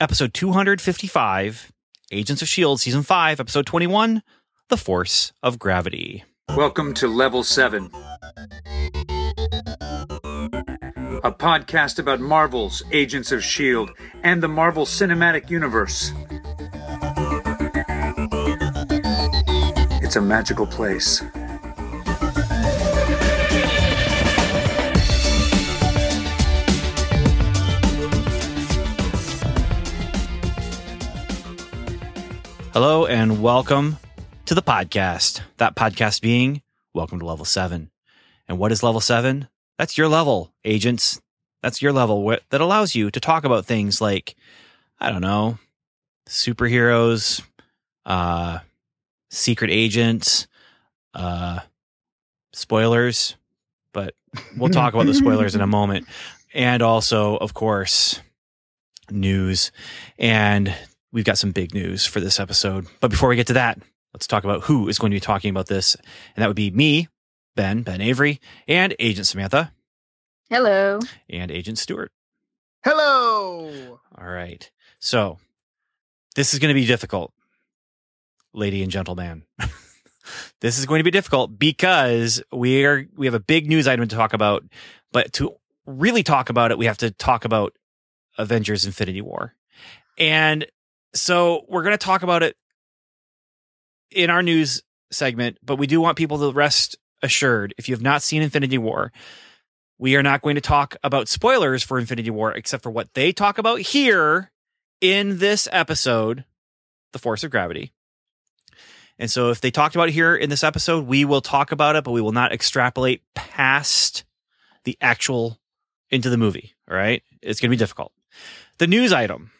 episode 255, Agents of S.H.I.E.L.D., season 5, episode 21, The Force of Gravity. Welcome to Level 7, a podcast about Marvel's Agents of S.H.I.E.L.D. and the Marvel Cinematic Universe. It's a magical place. Hello and welcome to the podcast. That podcast being Welcome to Level 7. And what is Level 7? That's your level, agents. That's your level that allows you to talk about things like, I don't know, superheroes, uh, secret agents, uh, spoilers, but we'll talk about the spoilers in a moment. And also, of course, news. And we've got some big news for this episode. But before we get to that, let's talk about who is going to be talking about this. And that would be me, Ben, Ben Avery, and Agent Samantha, Hello. and Agent Stewart. Hello. All right. So this is going to be difficult, lady and gentleman. this is going to be difficult because we are we have a big news item to talk about, but to really talk about it, we have to talk about Avengers Infinity War. And so we're going to talk about it in our news segment, but we do want people to rest assured if you have not seen Infinity War, we are not going to talk about spoilers for Infinity War except for what they talk about here in this episode, The Force of Gravity. And so if they talked about it here in this episode, we will talk about it, but we will not extrapolate past the actual into the movie. All right. It's going to be difficult. The news item,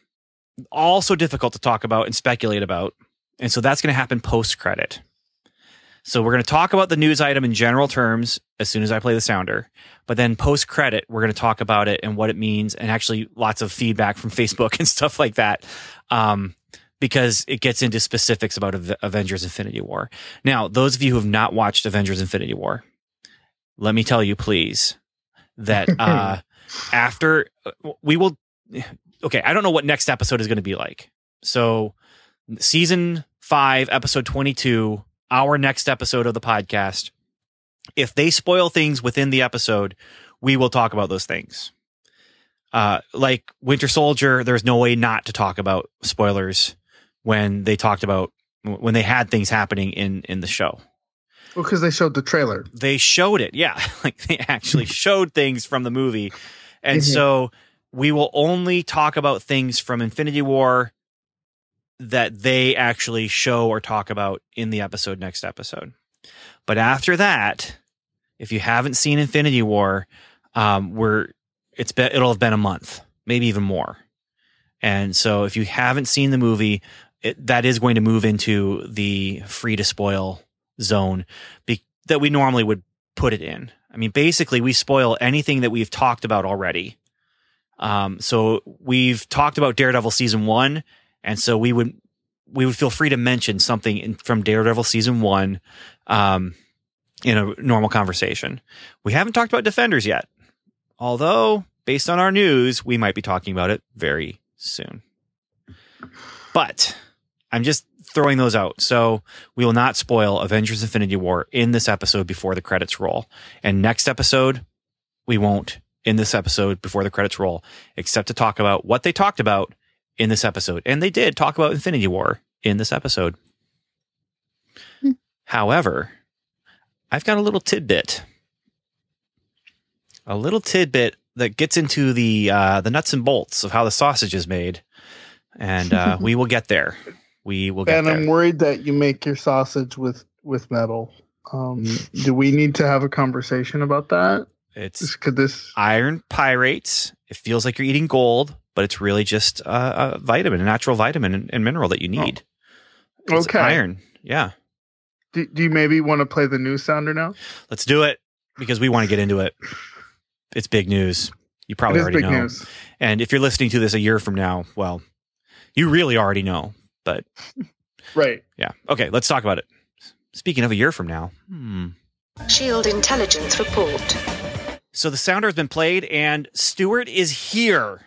also difficult to talk about and speculate about. And so that's going to happen post credit. So we're going to talk about the news item in general terms as soon as I play the sounder. But then post credit, we're going to talk about it and what it means and actually lots of feedback from Facebook and stuff like that. Um, because it gets into specifics about Avengers Infinity War. Now, those of you who have not watched Avengers Infinity War, let me tell you, please, that uh, after we will, okay, I don't know what next episode is going to be like. So, season five, episode 22, our next episode of the podcast, if they spoil things within the episode, we will talk about those things. Uh, like Winter Soldier, there's no way not to talk about spoilers when they talked about when they had things happening in in the show. Well, because they showed the trailer. They showed it, yeah, like they actually showed things from the movie, and Mhm. so we will only talk about things from Infinity War that they actually show or talk about in the episode next episode. But after that, if you haven't seen Infinity War, um, we're it's been it'll have been a month, maybe even more. And so if you haven't seen the movie, it, that is going to move into the free to spoil zone be, that we normally would put it in. I mean, basically, we spoil anything that we've talked about already. Um, so we've talked about Daredevil season one, and so we would we would feel free to mention something in, from Daredevil season one um, in a normal conversation. We haven't talked about Defenders yet, although based on our news, we might be talking about it very soon. But I'm just throwing those out. So we will not spoil Avengers Infinity War in this episode before the credits roll. And next episode, we won't in this episode before the credits roll, except to talk about what they talked about in this episode. And they did talk about Infinity War in this episode. Hmm. However, I've got a little tidbit. A little tidbit that gets into the uh, the nuts and bolts of how the sausage is made. And uh, we will get there. We will get there. And there. I'm worried that you make your sausage with with metal. Um, do we need to have a conversation about that? It's Could this? iron pyrites. It feels like you're eating gold, but it's really just a, a vitamin, a natural vitamin and, and mineral that you need. It's Okay. iron. Yeah. Do, do you maybe want to play the news sounder now? Let's do it because we want to get into it. It's big news. You probably is already big know. news. And if you're listening to this a year from now, well, you really already know. But Right. yeah. Okay, let's talk about it. Speaking of a year from now, hmm. Shield intelligence report. So the sounder has been played, and Stewart is here.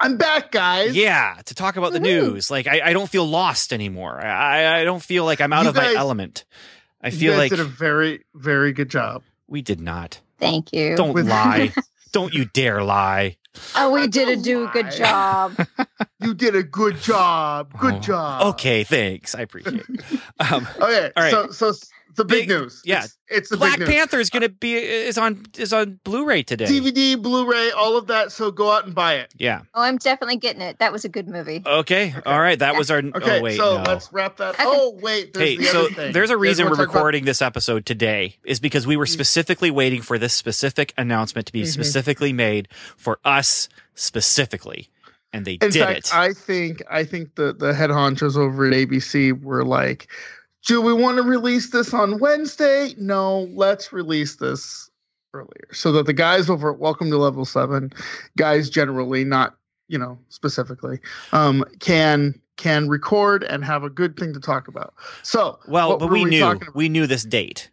I'm back, guys. Yeah, to talk about the news. Like I, I don't feel lost anymore. I, I don't feel like I'm out You of my element. I you feel guys like did a very, very good job. we did not. Thank you. Don't With- lie. don't you dare lie. Oh, we did a do a good job. You did a good job. Good Oh, job. Okay, thanks. I appreciate it. Um, Okay. All right. So, so s- the big, Big- news. yeah. It's, it's the Black big news. Panther is gonna be is on is on Blu-ray today. DVD, Blu-ray, all of that. So go out and buy it. Yeah. Oh, I'm definitely getting it. That was a good movie. Okay. All right. That was our. Okay. oh wait. so no. let's wrap that. Okay. Oh wait. There's Hey, the so other thing. there's a You guys reason we're wanna about- recording this episode today is because we were specifically waiting for this specific announcement to be Mhm. specifically made for us specifically, and they In did fact, it. I think I think the the head honchos over at ABC were like, "Do we want to release this on Wednesday? No, let's release this earlier, so that the guys over at Welcome to Level Seven, guys generally, not you know specifically, um, can can record and have a good thing to talk about." So, well, but were we knew we knew this date.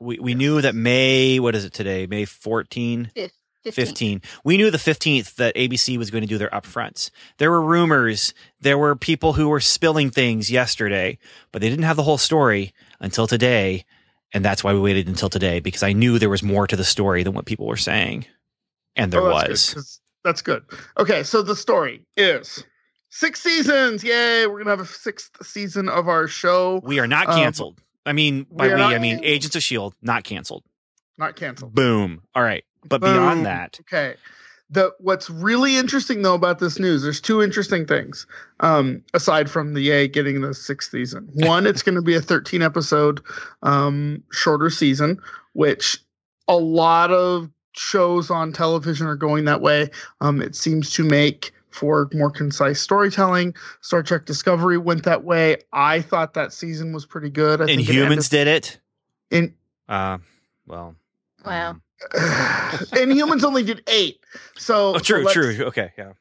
We we knew that May. What is it today? May 14? 15. 15. We knew the 15th that ABC was going to do their upfronts. There were rumors. There were people who were spilling things yesterday, but they didn't have the whole story until today. And that's why we waited until today because I knew there was more to the story than what people were saying. And there Oh, that's was. Good, 'cause that's good. Okay, so the story is six seasons. Yay! We're gonna have a sixth season of our show. We are not Um, canceled. I mean, by we we, I mean canceled. Agents of S.H.I.E.L.D., not canceled. Not canceled. Boom. All right. But Boom. beyond that, Okay. The what's really interesting though about this news, there's two interesting things. Um, aside from the yay getting the sixth season. One, it's gonna be a 13 episode um shorter season, which a lot of shows on television are going that way. Um, it seems to make for more concise storytelling. Star Trek Discovery went that way. I thought that season was pretty good. I think it Inhumans did it. ended- Uh, well. Wow. um, Inhumans only did eight. So Oh, true, true. Okay, yeah.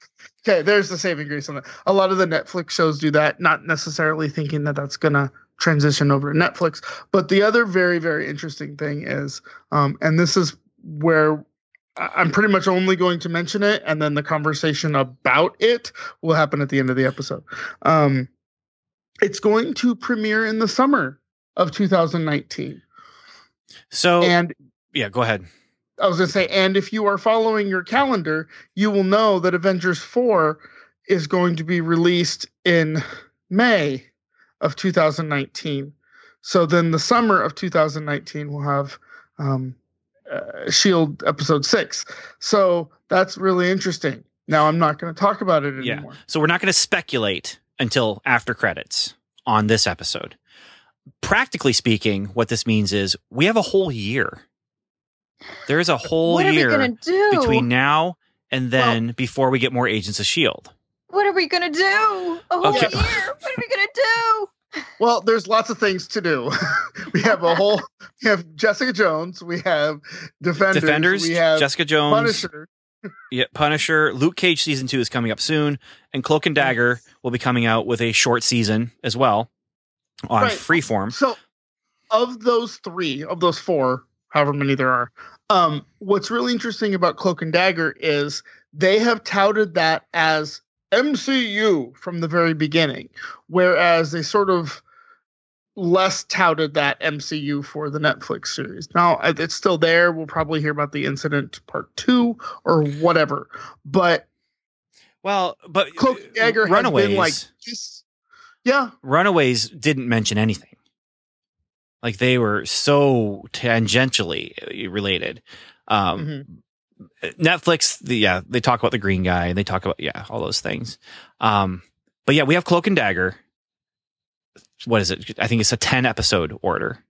Okay, there's the saving grace on that. A lot of the Netflix shows do that, not necessarily thinking that that's gonna transition over to Netflix. But the other very, very interesting thing is, um, and this is where I'm pretty much only going to mention it, and then the conversation about it will happen at the end of the episode. Um, it's going to premiere in the summer of 2019, So, and yeah, go ahead. I was going to say, and if you are following your calendar, you will know that Avengers 4 is going to be released in May of 2019. So then the summer of 2019 will have um, uh, Shield episode 6. So that's really interesting. Now I'm not going to talk about it anymore. Yeah. So we're not going to speculate until after credits on this episode. Practically speaking, what this means is we have a whole year. There is a whole what are we year do? between now and then before we get more Agents of Shield. What are we gonna do? A whole Okay. year. What are we gonna do? Well, there's lots of things to do. we have a whole we have Jessica Jones, we have Defenders, Defenders, we have Jessica Jones, Punisher. yeah, Punisher, Luke Cage season two is coming up soon, and Cloak and Dagger will be coming out with a short season as well on Right. Freeform. So, of those three, of those four, however many there are, um, what's really interesting about Cloak and Dagger is they have touted that as MCU from the very beginning, whereas they sort of less touted that MCU for the Netflix series. Now uh, it's still there. We'll probably hear about the incident part two or whatever, but Well, but Cloak and Dagger Runaways, has been like. Yeah, Runaways didn't mention anything. Like they were so tangentially related. Um, Mhm. Netflix, the, yeah, they talk about the green guy and they talk about yeah, all those things. Um, but yeah, we have Cloak and Dagger. What is it? I think it's a ten episode order.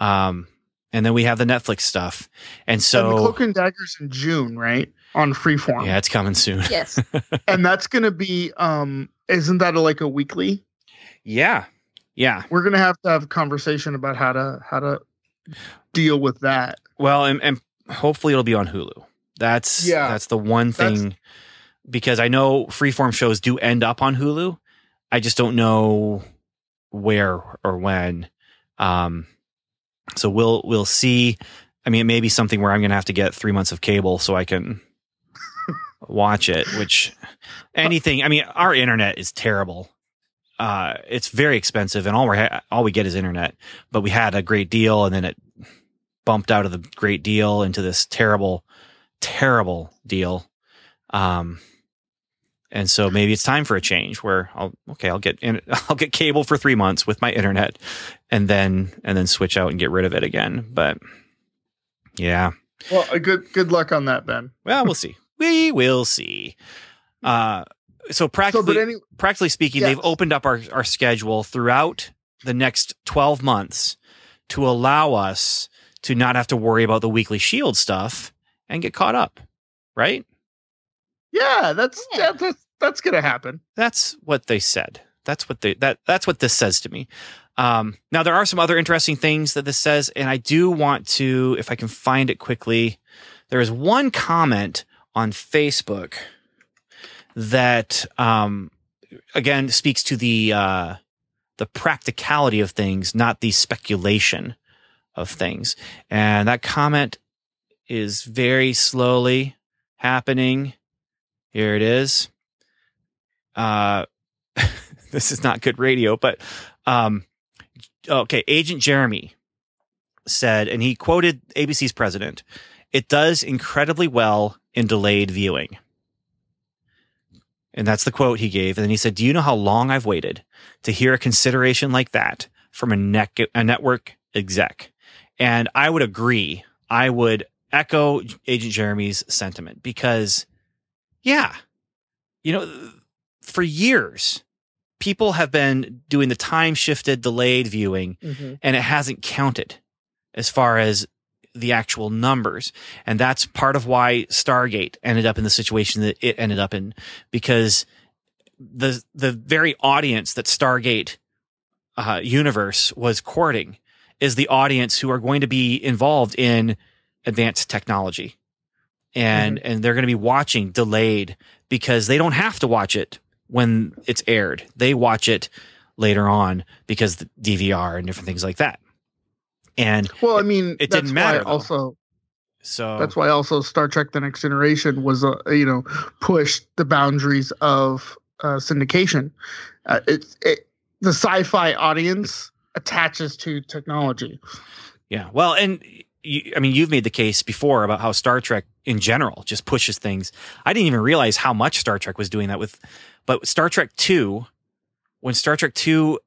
Um, and then we have the Netflix stuff, and and the so Cloak and Dagger's in June, right? On Freeform. yeah, it's coming soon. Yes. and that's gonna be um isn't that a, like a weekly Yeah, yeah. we're gonna have to have a conversation about how to how to deal with that Well, and, and hopefully it'll be on Hulu. That's Yeah. that's the one thing because I know freeform shows do end up on Hulu. I just don't know where or when. Um, so we'll we'll see. I mean, it may be something where I'm going to have to get three months of cable so I can watch it. Which anything, I mean, our internet is terrible. Uh, it's very expensive, and all we ha- all we get is internet. But we had a great deal, and then it bumped out of the great deal into this terrible, terrible deal. Um, and so maybe it's time for a change where I'll okay, I'll get in, I'll get cable for three months with my internet, and then and then switch out and get rid of it again. But yeah, Well, uh, good good luck on that, Ben. well, we'll see. We will see. Uh, so So, practically, but any, practically speaking, Yes. they've opened up our, our schedule throughout the next 12 months to allow us to not have to worry about the weekly shield stuff and get caught up. Right? yeah, that's Yeah. that, that's that's gonna happen. That's what they said. That's what they that that's what this says to me. Um, now there are some other interesting things that this says, and I do want to, if I can find it quickly. There is one comment on Facebook that, um, again, speaks to the uh, the practicality of things, not the speculation of things. And that comment is very slowly happening. Here it is uh, this is not good radio, but um, okay. Agent Jeremy said, and he quoted ABC's president, "It does incredibly well in delayed viewing." And that's the quote he gave. And then he said, "Do you know how long I've waited to hear a consideration like that from a, nec- a network exec?" And I would agree. I would echo Agent Jeremy's sentiment because, yeah, you know, for years, people have been doing the time shifted, delayed viewing, mm-hmm. and it hasn't counted as far as the actual numbers. And that's part of why Stargate ended up in the situation that it ended up in because the the very audience that Stargate uh, universe was courting is the audience who are going to be involved in advanced technology. And and they're going to be watching delayed because they don't have to watch it when it's aired. They watch it later on because the DVR and different things like that. And Well, I mean, it didn't matter, also, so that's why also Star Trek: The Next Generation was, uh, you know, pushed the boundaries of uh, syndication. Uh, it's it, the sci-fi audience attaches to technology. Yeah. Well, and you, I mean, you've made the case before about how Star Trek in general just pushes things. I didn't even realize how much Star Trek was doing that with, but Star Trek 2, when Star Trek 2,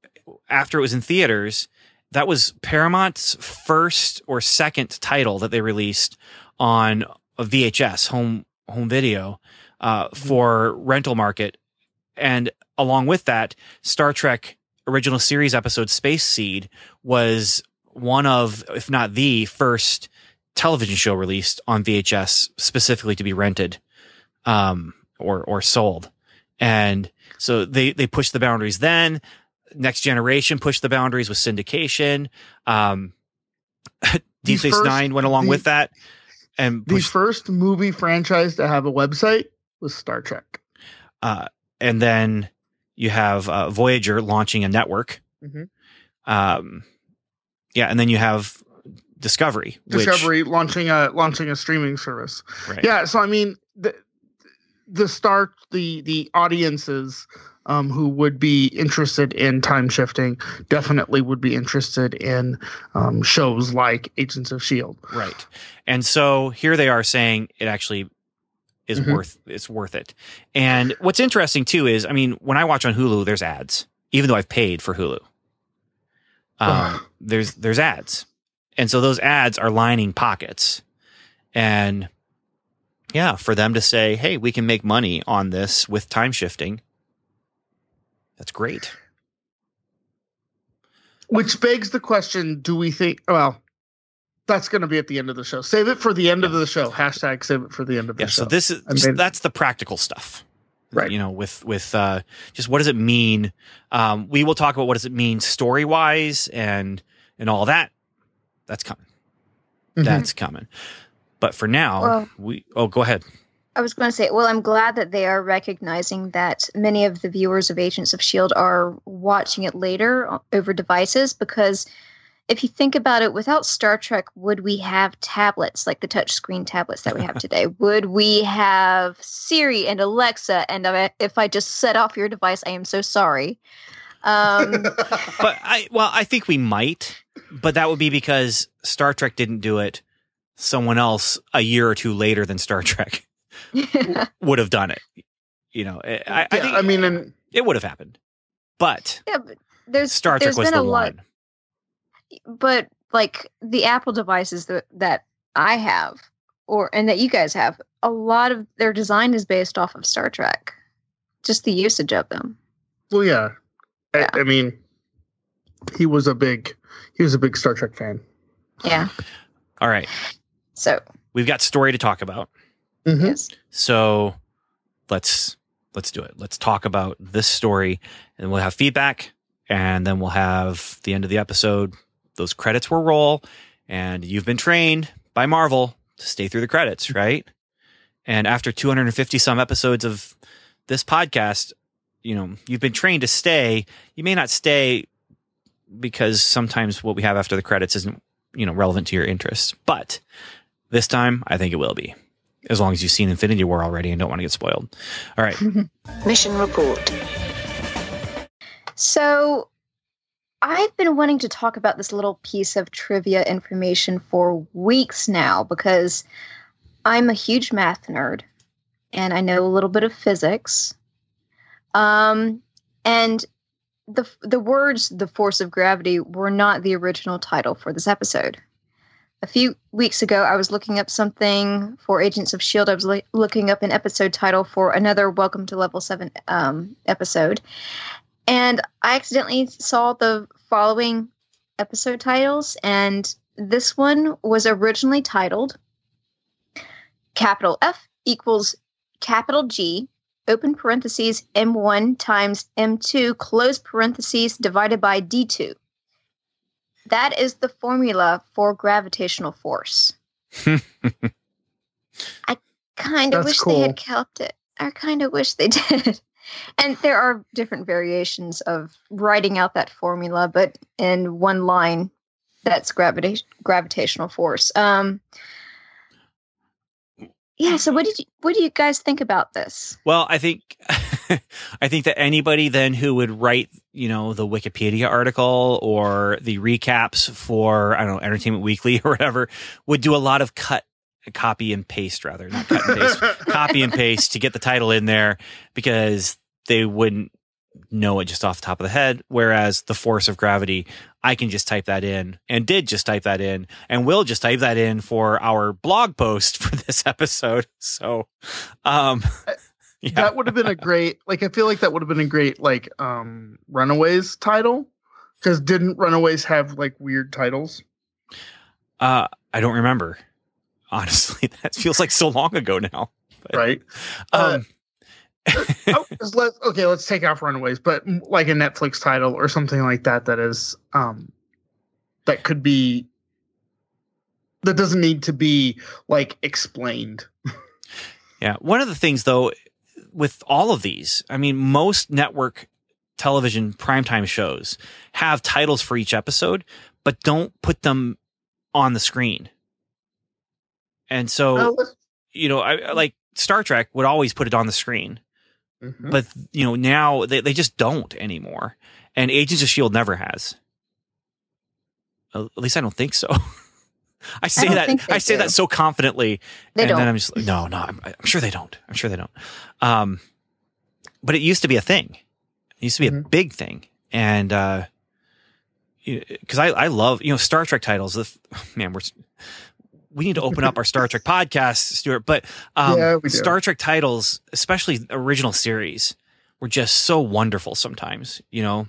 after it was in theaters, that was Paramount's first or second title that they released on a VHS home home video uh, for rental market, and along with that, Star Trek original series episode Space Seed was one of, if not the first television show released on VHS specifically to be rented, um, or, or sold. And so they, they pushed the boundaries then. Next generation pushed the boundaries with syndication. Um, Deep Space first- Nine went along the- with that. And The pushed, first movie franchise to have a website was Star Trek. uh, and then you have uh, Voyager launching a network. Mhm. Um, yeah, and then you have Discovery. which- Discovery launching a launching a streaming service. right. Yeah, so I mean the the start the the audiences um, who would be interested in time shifting definitely would be interested in um, shows like Agents of Shield. Right. And so here they are saying it actually is Mhm. worth it's worth it. And what's interesting too is I mean when I watch on Hulu there's ads even though I've paid for Hulu. Um, there's there's ads. And so those ads are lining pockets. And yeah, for them to say, "Hey, we can make money on this with time shifting." That's great. Which begs the question: Do we think? Well, that's going to be at the end of the show. Save it for the end of the show. Hashtag save it for the end of the Yeah, show. so this is I mean- that's the practical stuff. Right. You know, with with uh just what does it mean? Um we will talk about what does it mean story wise and and all that. That's coming. Mhm. That's coming. But for now, Well- we oh go ahead. I was going to say, well, I'm glad that they are recognizing that many of the viewers of Agents of S.H.I.E.L.D. Are watching it later over devices because if you think about it, without Star Trek, would we have tablets like the touchscreen tablets that we have today? would we have Siri and Alexa? And if I just set off your device, I am so sorry. Um, but I well, I think we might, but that would be because Star Trek didn't do it. Someone else a year or two later than Star Trek would have done it. You know, eh, I, I think I mean, and it would have happened, but yeah, but there's Star Trek there's was been the a lot, one. but like the Apple devices that that I have, or and that you guys have, a lot of their design is based off of Star Trek, just the usage of them. well, yeah. I, Yeah. I mean, he was a big he was a big Star Trek fan. Yeah. All right, So we've got story to talk about, Mhm. yes. so let's let's do it. Let's talk about this story, and we'll have feedback, and then we'll have the end of the episode. Those credits will roll, and you've been trained by Marvel to stay through the credits, right? And after 250 some episodes of this podcast, you know, you've been trained to stay. You may not stay because sometimes what we have after the credits isn't, you know, relevant to your interests. But this time, I think it will be. As long as you've seen Infinity War already and don't want to get spoiled. All right. Mission report. So I've been wanting to talk about this little piece of trivia information for weeks now because I'm a huge math nerd and I know a little bit of physics. Um, and the the words "the force of gravity" were not the original title for this episode. A few weeks ago, I was looking up something for Agents of Shield. I was li- looking up an episode title for another Welcome to Level Seven um, episode, and I accidentally saw the following episode titles, and this one was originally titled capital F equals capital G, open parentheses M1 times M2, close parentheses divided by D2. That is the formula for gravitational force. I kind of That's wish they had kept it. I kind of wish they did. And there are different variations of writing out that formula, but in one line, that's gravita- gravitational force. Um, yeah. So, what did you what do you guys think about this? Well, I think I think that anybody then who would write, you know, the Wikipedia article or the recaps for I don't know Entertainment Weekly or whatever would do a lot of cut, copy and paste rather, not cut and paste, copy and paste to get the title in there because they wouldn't know it just off the top of the head. Whereas the force of gravity, I can just type that in and did just type that in and will just type that in for our blog post for this episode. So, um, yeah. That would have been a great like I feel like that would have been a great like um Runaways title because didn't Runaways have like weird titles? Uh, I don't remember. Honestly, that feels like so long ago now. But, Right. Uh, Um, oh, just let, okay, let's take off Runaways, but mm, like a Netflix title or something like that that is um that could be that doesn't need to be like explained. yeah. One of the things though, with all of these, I mean, most network television primetime shows have titles for each episode, but don't put them on the screen. And so, Uh, you know, I, like Star Trek would always put it on the screen. Mhm. but you know now they, they just don't anymore and agents of shield never has at least i don't think so i say don't that i say do. that so confidently They and don't. then i'm just like no no I'm, I'm sure they don't i'm sure they don't um but it used to be a thing it used to be a Mhm. big thing and uh because I, I love you know Star Trek titles. If, man, we're we need to open up our Star Trek podcast, Stuart. But um, Yeah. Star Trek titles, especially original series, were just so wonderful. Sometimes, you know,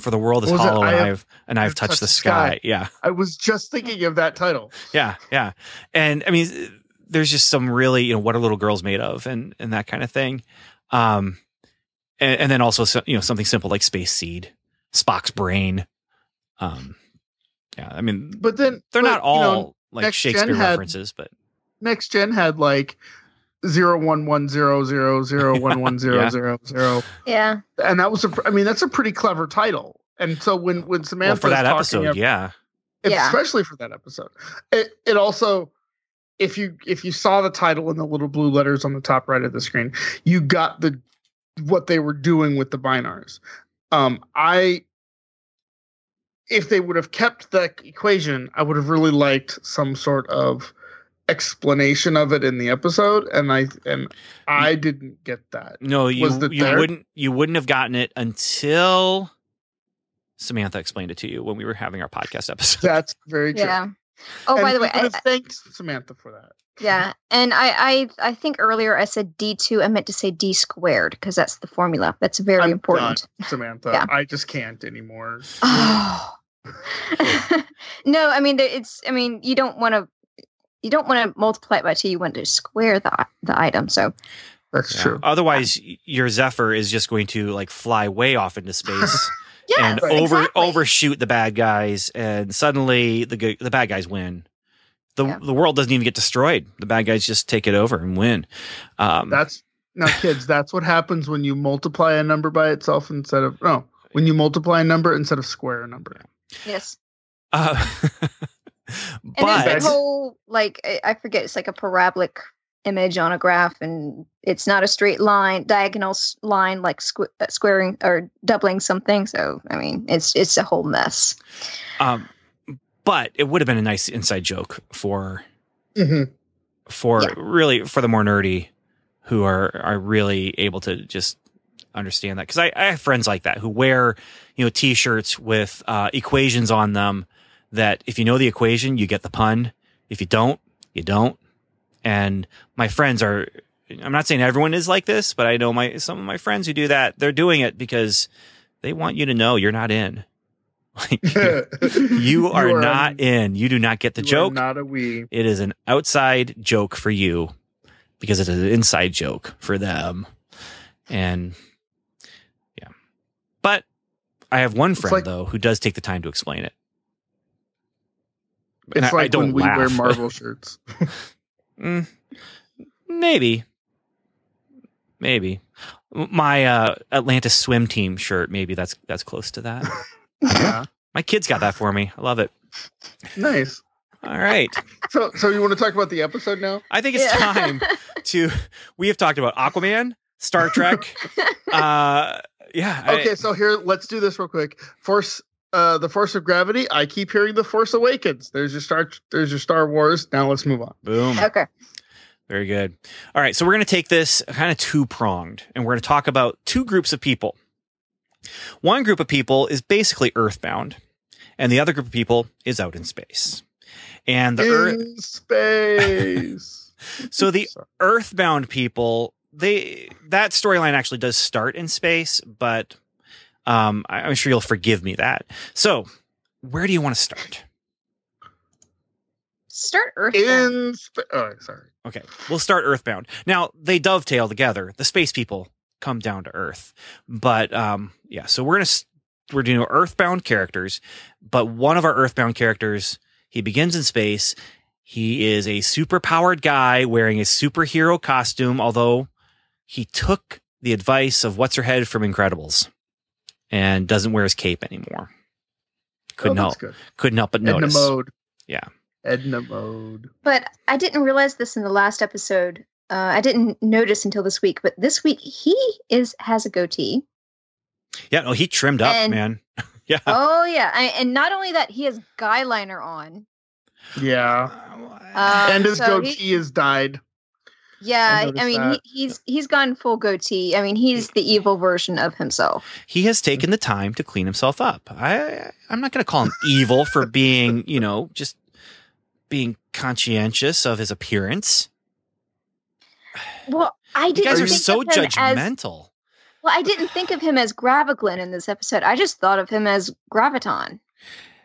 for the world is hollow, and I've and I've touched the sky. Yeah, I was just thinking of that title. yeah, yeah. And I mean, there's just some really, you know, what are little girls made of, and and that kind of thing. Um, and, and then also, so- you know, something simple like Space Seed, Spock's brain. Um, yeah, I mean, But then they're but, not all you know, like Shakespeare had- references, but next gen had like zero one one zero zero zero one one zero Yeah. zero zero, Yeah. and that was a. I mean, that's a pretty clever title. And so when when well, Samantha for that episode, ab- yeah, Yeah. especially for that episode. It it also if you if you saw the title in the little blue letters on the top right of the screen, you got the what they were doing with the Bynars. Um, I if they would have kept the equation, I would have really liked some sort of explanation of it in the episode, and I and I didn't get that. No, you Was you there? wouldn't you wouldn't have gotten it until Samantha explained it to you when we were having our podcast episode. That's very true. Yeah. Oh, And by the way, could I, have thanked Samantha for that. yeah, and I, I, I think earlier I said D two. I meant to say D squared because that's the formula. That's very I'm important. done, Samantha. Yeah. I just can't anymore. Oh. no, I mean it's. I mean you don't want to. You don't want to multiply it by two. You want to square the the item. So That's Yeah. true. Otherwise, y- your Zephyr is just going to like fly way off into space yeah, and over exactly. overshoot the bad guys, and suddenly the the bad guys win. The Yeah. the world doesn't even get destroyed. The bad guys just take it over and win. Um, That's now, kids. That's what happens when you multiply a number by itself instead of no. When you multiply a number instead of square a number. Yes. uh, And but it's the whole like I- I forget. It's like a parabolic image on a graph, and it's not a straight line, diagonal line like squ- uh, squaring or doubling something. So I mean, it's it's a whole mess. um, but it would have been a nice inside joke for Mm-hmm. for Yeah. really for the more nerdy who are are really able to just understand that because I, I have friends like that who wear you know t-shirts with uh, equations on them that if you know the equation you get the pun if you don't you don't and my friends are i'm not saying everyone is like this but i know my some of my friends who do that they're doing it because they want you to know you're not in like you are, not in you do not get the you are joke Not a we. it is an outside joke for you because it is an inside joke for them. And yeah. But I have one friend like- though who does take the time to explain it. And It's I- I like don't when we wear laugh. Marvel shirts. Mm, maybe. Maybe. My uh Atlantis swim team shirt, maybe that's that's close to that. yeah. My kids got that for me. I love it. Nice. All right. So, so you want to talk about the episode now? I think it's Yeah. time to we have talked about Aquaman, Star Trek. uh yeah. I- Okay, so here, let's do this real quick. Force, uh, the Force of Gravity. I keep hearing the Force Awakens. There's your Star. There's your Star Wars. Now let's move on. boom. okay. Very good. All right. So we're going to take this kind of two pronged and we're going to talk about two groups of people. One group of people is basically earthbound and the other group of people is out in space. And the earth, In space. so the Sorry. earthbound people, they, that storyline actually does start in space, but, um, I- I'm sure you'll forgive me that. So where do you want to start? Start Earth. in space. Oh, sorry. Okay, we'll start Earthbound. Now they dovetail together. The space people come down to Earth, but um, yeah. So we're gonna we're doing Earthbound characters, but one of our Earthbound characters he begins in space. He is a super powered guy wearing a superhero costume, although he took the advice of what's her head from Incredibles and doesn't wear his cape anymore. Couldn't oh, help good. couldn't help but Edna notice. mode. Yeah. Edna mode. But I didn't realize this in the last episode. Uh, I didn't notice until this week. But this week he is has a goatee. Yeah, no, he trimmed up, And- man. yeah. Oh yeah, I, and not only that, he has guy liner on. Yeah. Uh, and his so he- goatee has died. Yeah, I I, mean that. he, he's he's gone full goatee. I mean he's the evil version of himself. he has taken the time to clean himself up. I I'm not going to call him evil for being, you know, just being conscientious of his appearance. Well, I You didn't guys are think so of him as judgmental. well. I didn't think of him as Graviglin in this episode. I just thought of him as Graviton.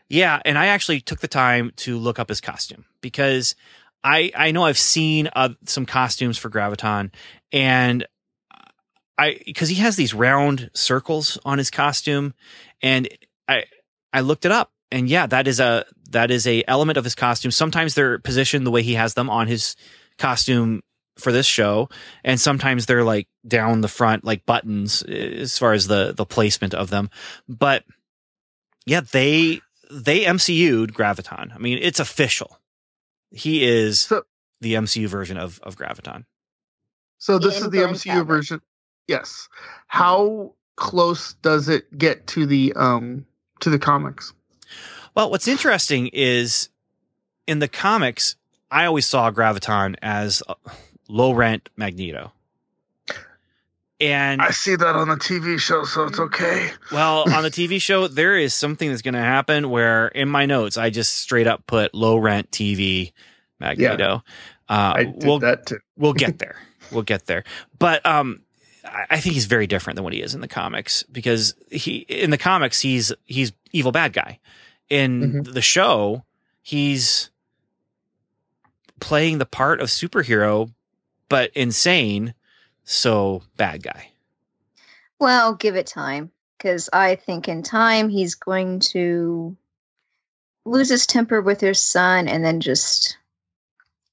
Yeah, and I actually took the time to look up his costume because I I know I've seen uh, some costumes for Graviton and I because he has these round circles on his costume and I I looked it up and yeah that is a that is a element of his costume. Sometimes they're positioned the way he has them on his costume for this show and sometimes they're like down the front like buttons eh, as far as the the placement of them. But yeah, they they MCU'd Graviton. I mean, it's official. He is So- the MCU version of of Graviton. So this In is the MCU Talbot. version. Yes. How close does it get to the um to the comics? Well, what's interesting is in the comics, I always saw Graviton as low rent Magneto. And I see that on the TV show, so it's okay. well, on the TV show, there is something that's going to happen where in my notes, I just straight up put low rent TV Magneto. Uh, I did we'll, that too. we'll get there. We'll get there. But um, I I think he's very different than what he is in the comics because he in the comics he's he's evil bad guy. In the show, he's playing the part of superhero, but insane. So bad guy. Well, give it time, because I think in time he's going to lose his temper with his son, and then just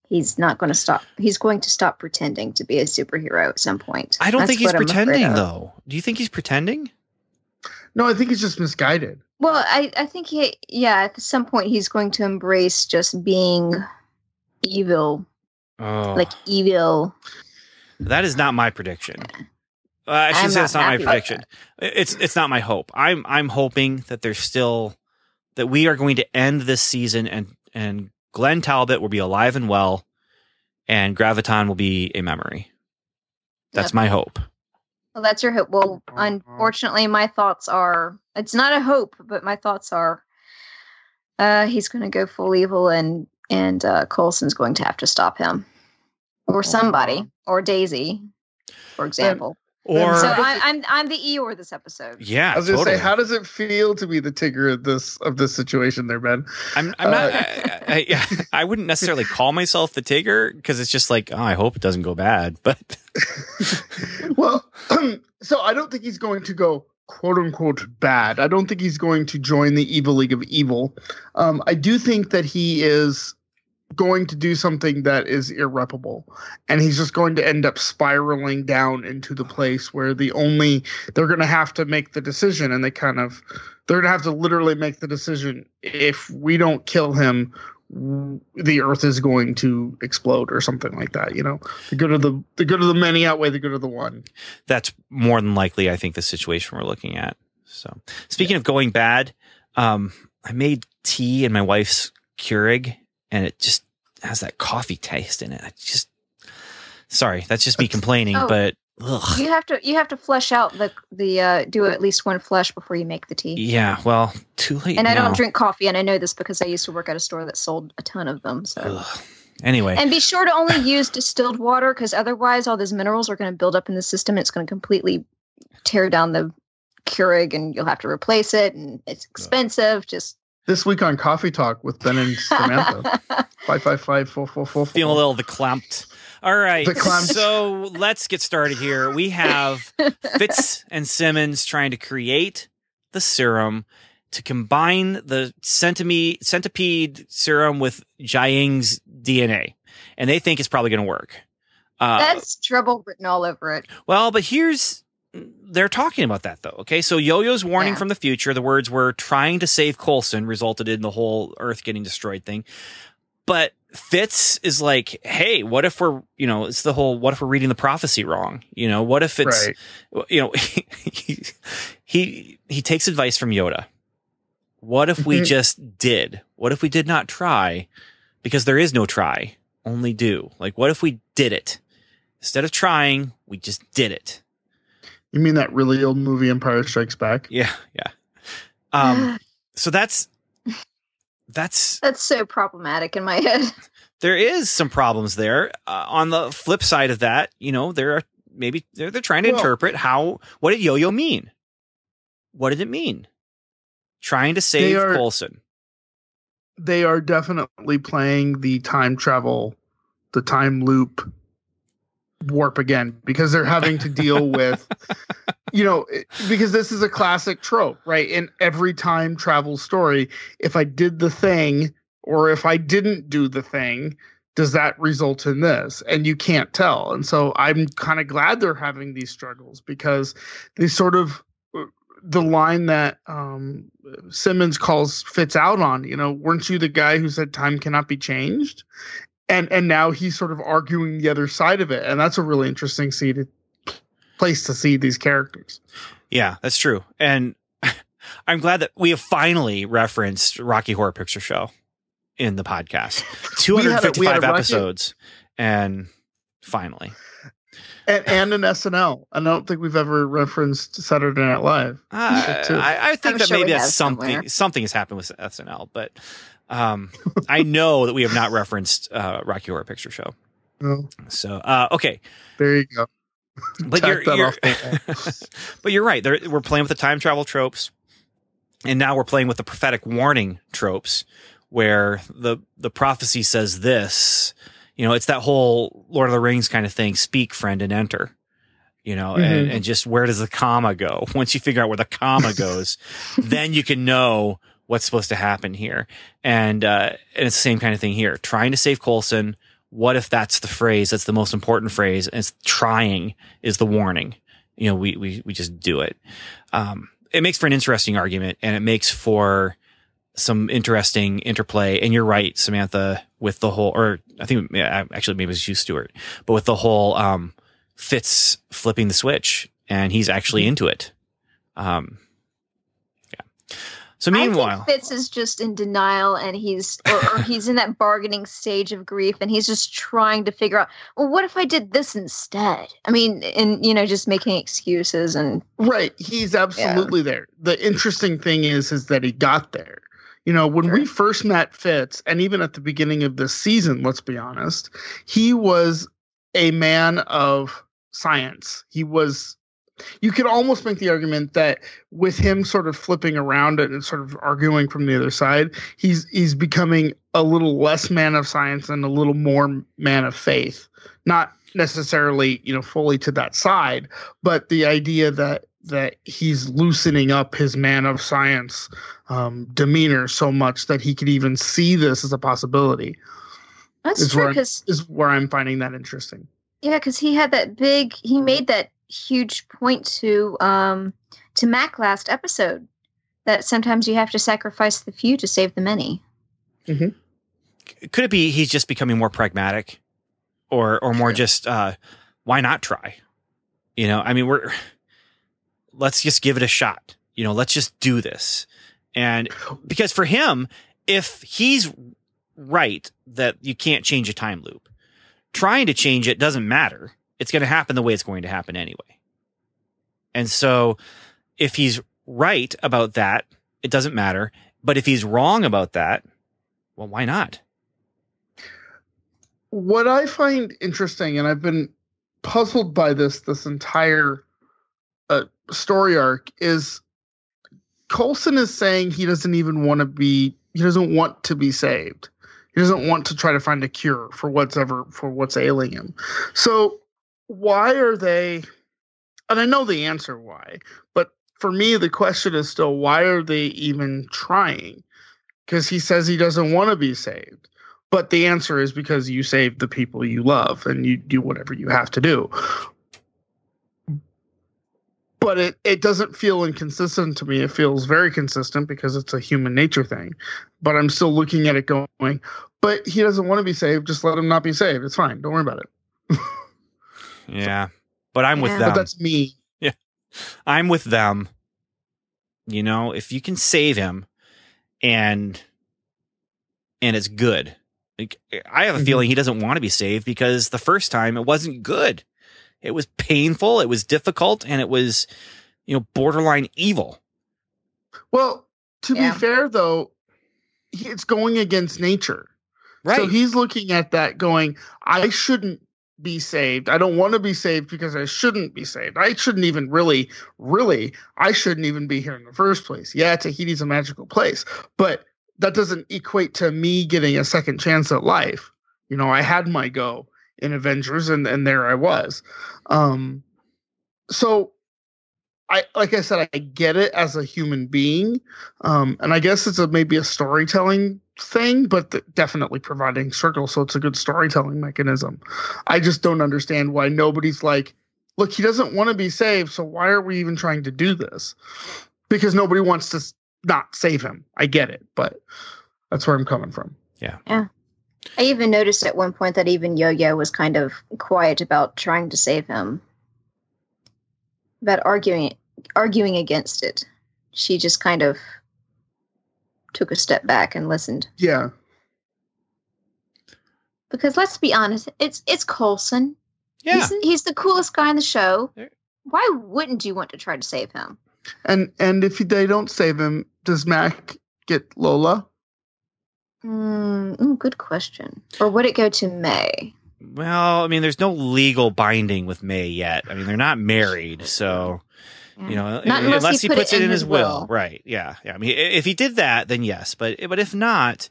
he's not going to stop. He's going to stop pretending to be a superhero at some point. I don't That's think he's what I'm afraid pretending though. Do you think he's pretending? No, I think he's just misguided. Well, I I think he yeah at some point he's going to embrace just being evil, Oh, like evil. That is not my prediction. Uh, I should I'm say not not my prediction. It's it's not my hope. I'm I'm hoping that there's still that we are going to end this season and and Glenn Talbot will be alive and well, and Graviton will be a memory. That's Yep. my hope. Well, that's your hope. Well, unfortunately, my thoughts are it's not a hope, but my thoughts are uh, he's going to go full evil, and and uh, Coulson's going to have to stop him, or somebody, or Daisy, for example. Or so how does I, I'm I'm the Eeyore this episode. yeah, I was gonna say, how does it feel to be the Tigger of this of this situation there, Ben? I'm, I'm not. Uh, I, I, yeah, I wouldn't necessarily call myself the Tigger because it's just like, oh, I hope it doesn't go bad. But well, so I don't think he's going to go quote unquote bad. I don't think he's going to join the evil league of evil. Um, I do think that he is going to do something that is irreparable. And he's just going to end up spiraling down into the place where the only they're going to have to make the decision. And they kind of they're going to have to literally make the decision. If we don't kill him the earth is going to explode or something like that you know? The good of the the good of the many outweigh the good of the one. That's more than likely, I think, the situation we're looking at. So, speaking of going bad, um, I made tea in my wife's Keurig, and it just has that coffee taste in it. I just, sorry, that's just me complaining, Oh. but ugh. You have to you have to flesh out the the uh, do at least one flush before you make the tea. yeah, well, too late. And I don't drink coffee, and I know this because I used to work at a store that sold a ton of them. So. Ugh. Anyway, And be sure to only use distilled water because otherwise, all those minerals are going to build up in the system. And it's going to completely tear down the Keurig, and you'll have to replace it, and it's expensive. Just this week on coffee talk with ben and samantha five five five four four four feeling a little the clumped. All right, The so let's get started here. We have Fitz and Simmons trying to create the serum to combine the centime- centipede serum with Jiaying's DNA, and they think it's probably going to work. Uh, that's trouble written all over it. well, but here's they're talking about that though. Okay, so Yo-Yo's warning Yeah. from the future. The words were trying to save Coulson resulted in the whole Earth getting destroyed thing. But Fitz is like, hey, what if we're, you know, it's the whole, what if we're reading the prophecy wrong? You know, what if it's, right you know, he, he he takes advice from Yoda. What if we Mhm. just did? What if we did not try? Because there is no try, only do. Like, what if we did it instead of trying? We just did it. You mean that really old movie empire strikes back Yeah, yeah. Um, so that's that's that's so problematic in my head. there is some problems there. Uh, on the flip side of that, you know, there are maybe they're they're trying to Well- interpret how what did yo-yo mean? What did it mean? Trying to save are- Coulson. they are definitely playing the time travel the time loop warp again because they're having to deal with you know because this is a classic trope right in every time travel story if i did the thing or if i didn't do the thing does that result in this and you can't tell and so i'm kind of glad they're having these struggles because they sort of the line that um, Simmons calls Fitz out on. You know, weren't you the guy who said time cannot be changed? And and now he's sort of arguing the other side of it, and that's a really interesting see to, place to see these characters. Yeah, that's true. And I'm glad that we have finally referenced Rocky Horror Picture Show in the podcast. We had a- we had 255 Rocky- episodes. And finally. And and an SNL. I don't think we've ever referenced Saturday Night Live. Uh. I, I think I'm that sure maybe that's something somewhere. something has happened with SNL, but um, I know that we have not referenced uh, Rocky Horror Picture Show. Oh, So uh, okay, there you go. but you're, you're but you're right. There, we're playing with the time travel tropes, and now we're playing with the prophetic warning tropes, where the the prophecy says this. You know, it's that whole Lord of the Rings kind of thing. Speak, friend, and enter. You know, and, Mhm. and just where does the comma go? Once you figure out where the comma goes, then you can know what's supposed to happen here. And uh, and it's the same kind of thing here. Trying to save Coulson. What if that's the phrase? That's the most important phrase. And it's trying is the warning. You know, we we we just do it. Um, it makes for an interesting argument, and it makes for some interesting interplay. And you're right, Samantha, with the whole, or I think actually maybe it was you, Stuart, but with the whole um, Fitz flipping the switch, and he's actually into it. Um, yeah. So meanwhile, I think Fitz is just in denial, and he's or, or he's in that bargaining stage of grief, and he's just trying to figure out, well, what if I did this instead? I mean, and you know, just making excuses and Right. He's absolutely there. The interesting thing is is that he got there. You know, when we first met Fitz, and even at the beginning of this season, let's be honest, he was a man of science. He was you could almost make the argument that with him sort of flipping around and sort of arguing from the other side, he's he's becoming a little less man of science and a little more man of faith. Not necessarily, you know, fully to that side, but the idea that that he's loosening up his man of science um, demeanor so much that he could even see this as a possibility that's Is true because is where I'm finding that interesting. yeah, because he had that big, he made that huge point to um to Mac last episode that sometimes you have to sacrifice the few to save the many. could it be he's just becoming more pragmatic, or or more just uh, why not try? You know, I mean, we're let's just give it a shot. You know, let's just do this, and because for him, if he's right that you can't change a time loop, trying to change it doesn't matter. It's going to happen the way it's going to happen anyway. And so, if he's right about that, it doesn't matter. But if he's wrong about that, well, why not? what I find interesting, and I've been puzzled by this this entire uh, story arc, is Coulson is saying he doesn't even want to be, he doesn't want to be saved. He doesn't want to try to find a cure for what's ever for what's ailing him. So why are they? And I know the answer why, but for me the question is still why are they even trying? Because he says he doesn't want to be saved. But the answer is because you save the people you love and you do whatever you have to do. But it, it doesn't feel inconsistent to me. It feels very consistent because it's a human nature thing. But I'm still looking at it going, but he doesn't want to be saved. Just let him not be saved. It's fine. Don't worry about it. Yeah. But I'm with Yeah. them. But that's me. Yeah. I'm with them. You know, if you can save him and and it's good. Like I have a Mhm. feeling he doesn't want to be saved because the first time it wasn't good. It was painful, it was difficult, and it was, you know, borderline evil. Well, to Yeah. be fair, though, it's going against nature. Right. So he's looking at that going, I shouldn't be saved. I don't want to be saved because I shouldn't be saved. I shouldn't even really, really, I shouldn't even be here in the first place. Yeah, Tahiti's a magical place, but that doesn't equate to me getting a second chance at life. You know, I had my go in Avengers and, and there I was. Um, so I, like I said, I get it as a human being. Um, and I guess it's a, maybe a storytelling thing, but th- definitely providing circle. So it's a good storytelling mechanism. I just don't understand why nobody's like, look, he doesn't want to be saved. So why are we even trying to do this? because nobody wants to not save him. I get it, but that's where I'm coming from. Yeah. Yeah. I even noticed at one point that even Yo Yo was kind of quiet about trying to save him, about arguing arguing against it. She just kind of took a step back and listened. Yeah. Because let's be honest, it's it's Coulson. Yeah. He's, he's the coolest guy in the show. Why wouldn't you want to try to save him? And and if they don't save him, does Mac get Lola? Mm, good question. Or would it go to May? Well, I mean, there's no legal binding with May yet. I mean, they're not married, so you know, Not unless he he put puts it it in his will, will. right? Yeah, yeah. I mean, if he did that, then yes. But but if not,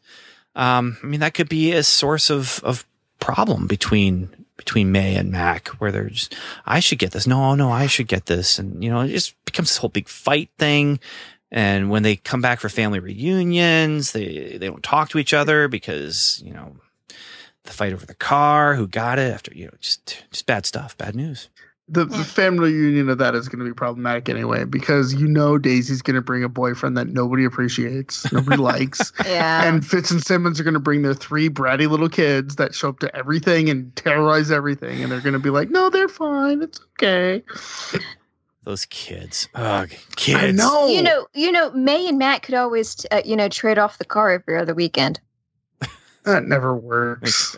um, I mean, that could be a source of of problem between between May and Mac, where they're just, I should get this. No, no, I should get this, and you know, it just becomes this whole big fight thing. And when they come back for family reunions, they they don't talk to each other because you know the fight over the car, who got it after you know just just bad stuff, bad news. The, Yeah. the family reunion of that is going to be problematic anyway because you know Daisy's going to bring a boyfriend that nobody appreciates, nobody likes, Yeah. and Fitz and Simmons are going to bring their three bratty little kids that show up to everything and terrorize everything, and they're going to be like, "No, they're fine, it's okay." Those kids, ugh, kids. I know. you know, you know, May and Matt could always, uh, you know, trade off the car every other weekend. That never works.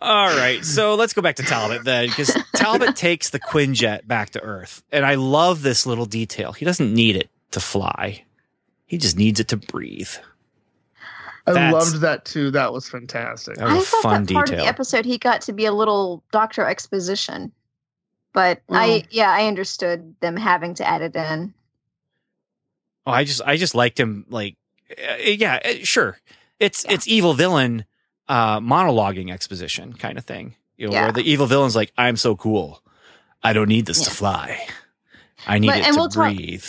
All right, so let's go back to Talbot then, because Talbot takes the Quinjet back to Earth, and I love this little detail. He doesn't need it to fly; he just needs it to breathe. I That's- loved that too. That was fantastic. That was I a thought fun that part of the episode he got to be a little Doctor Exposition, but Well- I, yeah, I understood them having to add it in. Oh, I just, I just liked him. Like, uh, yeah, uh, sure, it's it's evil villain uh, monologuing exposition kind of thing. You know, Yeah. where the evil villain's like, "I'm so cool, I don't need this to fly. I need But- it and to we'll talk- breathe."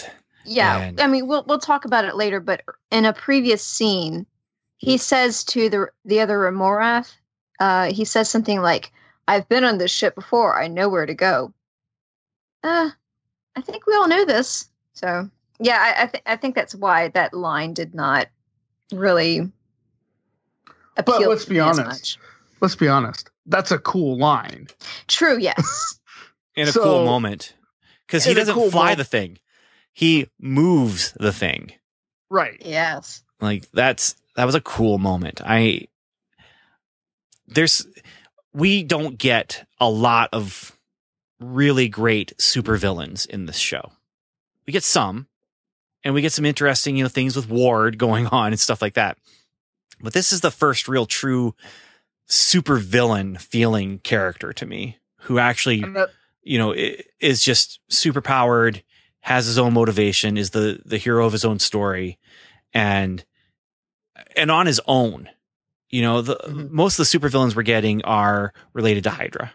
Yeah, And- I mean, we'll we'll talk about it later. But in a previous scene, he says to the the other Remorath, uh, he says something like, "I've been on this ship before. I know where to go." Uh, I think we all know this. So yeah, I I, th- I think that's why that line did not really appeal. let's to be me as honest. much. Let's be honest. That's a cool line. True. Yes. in a So- cool moment because he doesn't cool fly mo- the thing he moves the thing Right. yes. like that's that was a cool moment i there's we don't get a lot of really great supervillains in this show we get some and we get some interesting you know things with ward going on and stuff like that but this is the first real true supervillain feeling character to me who actually that, you know, is just super powered, has his own motivation, is the the hero of his own story, and and on his own. You know, the Mhm. most of the supervillains we're getting are related to Hydra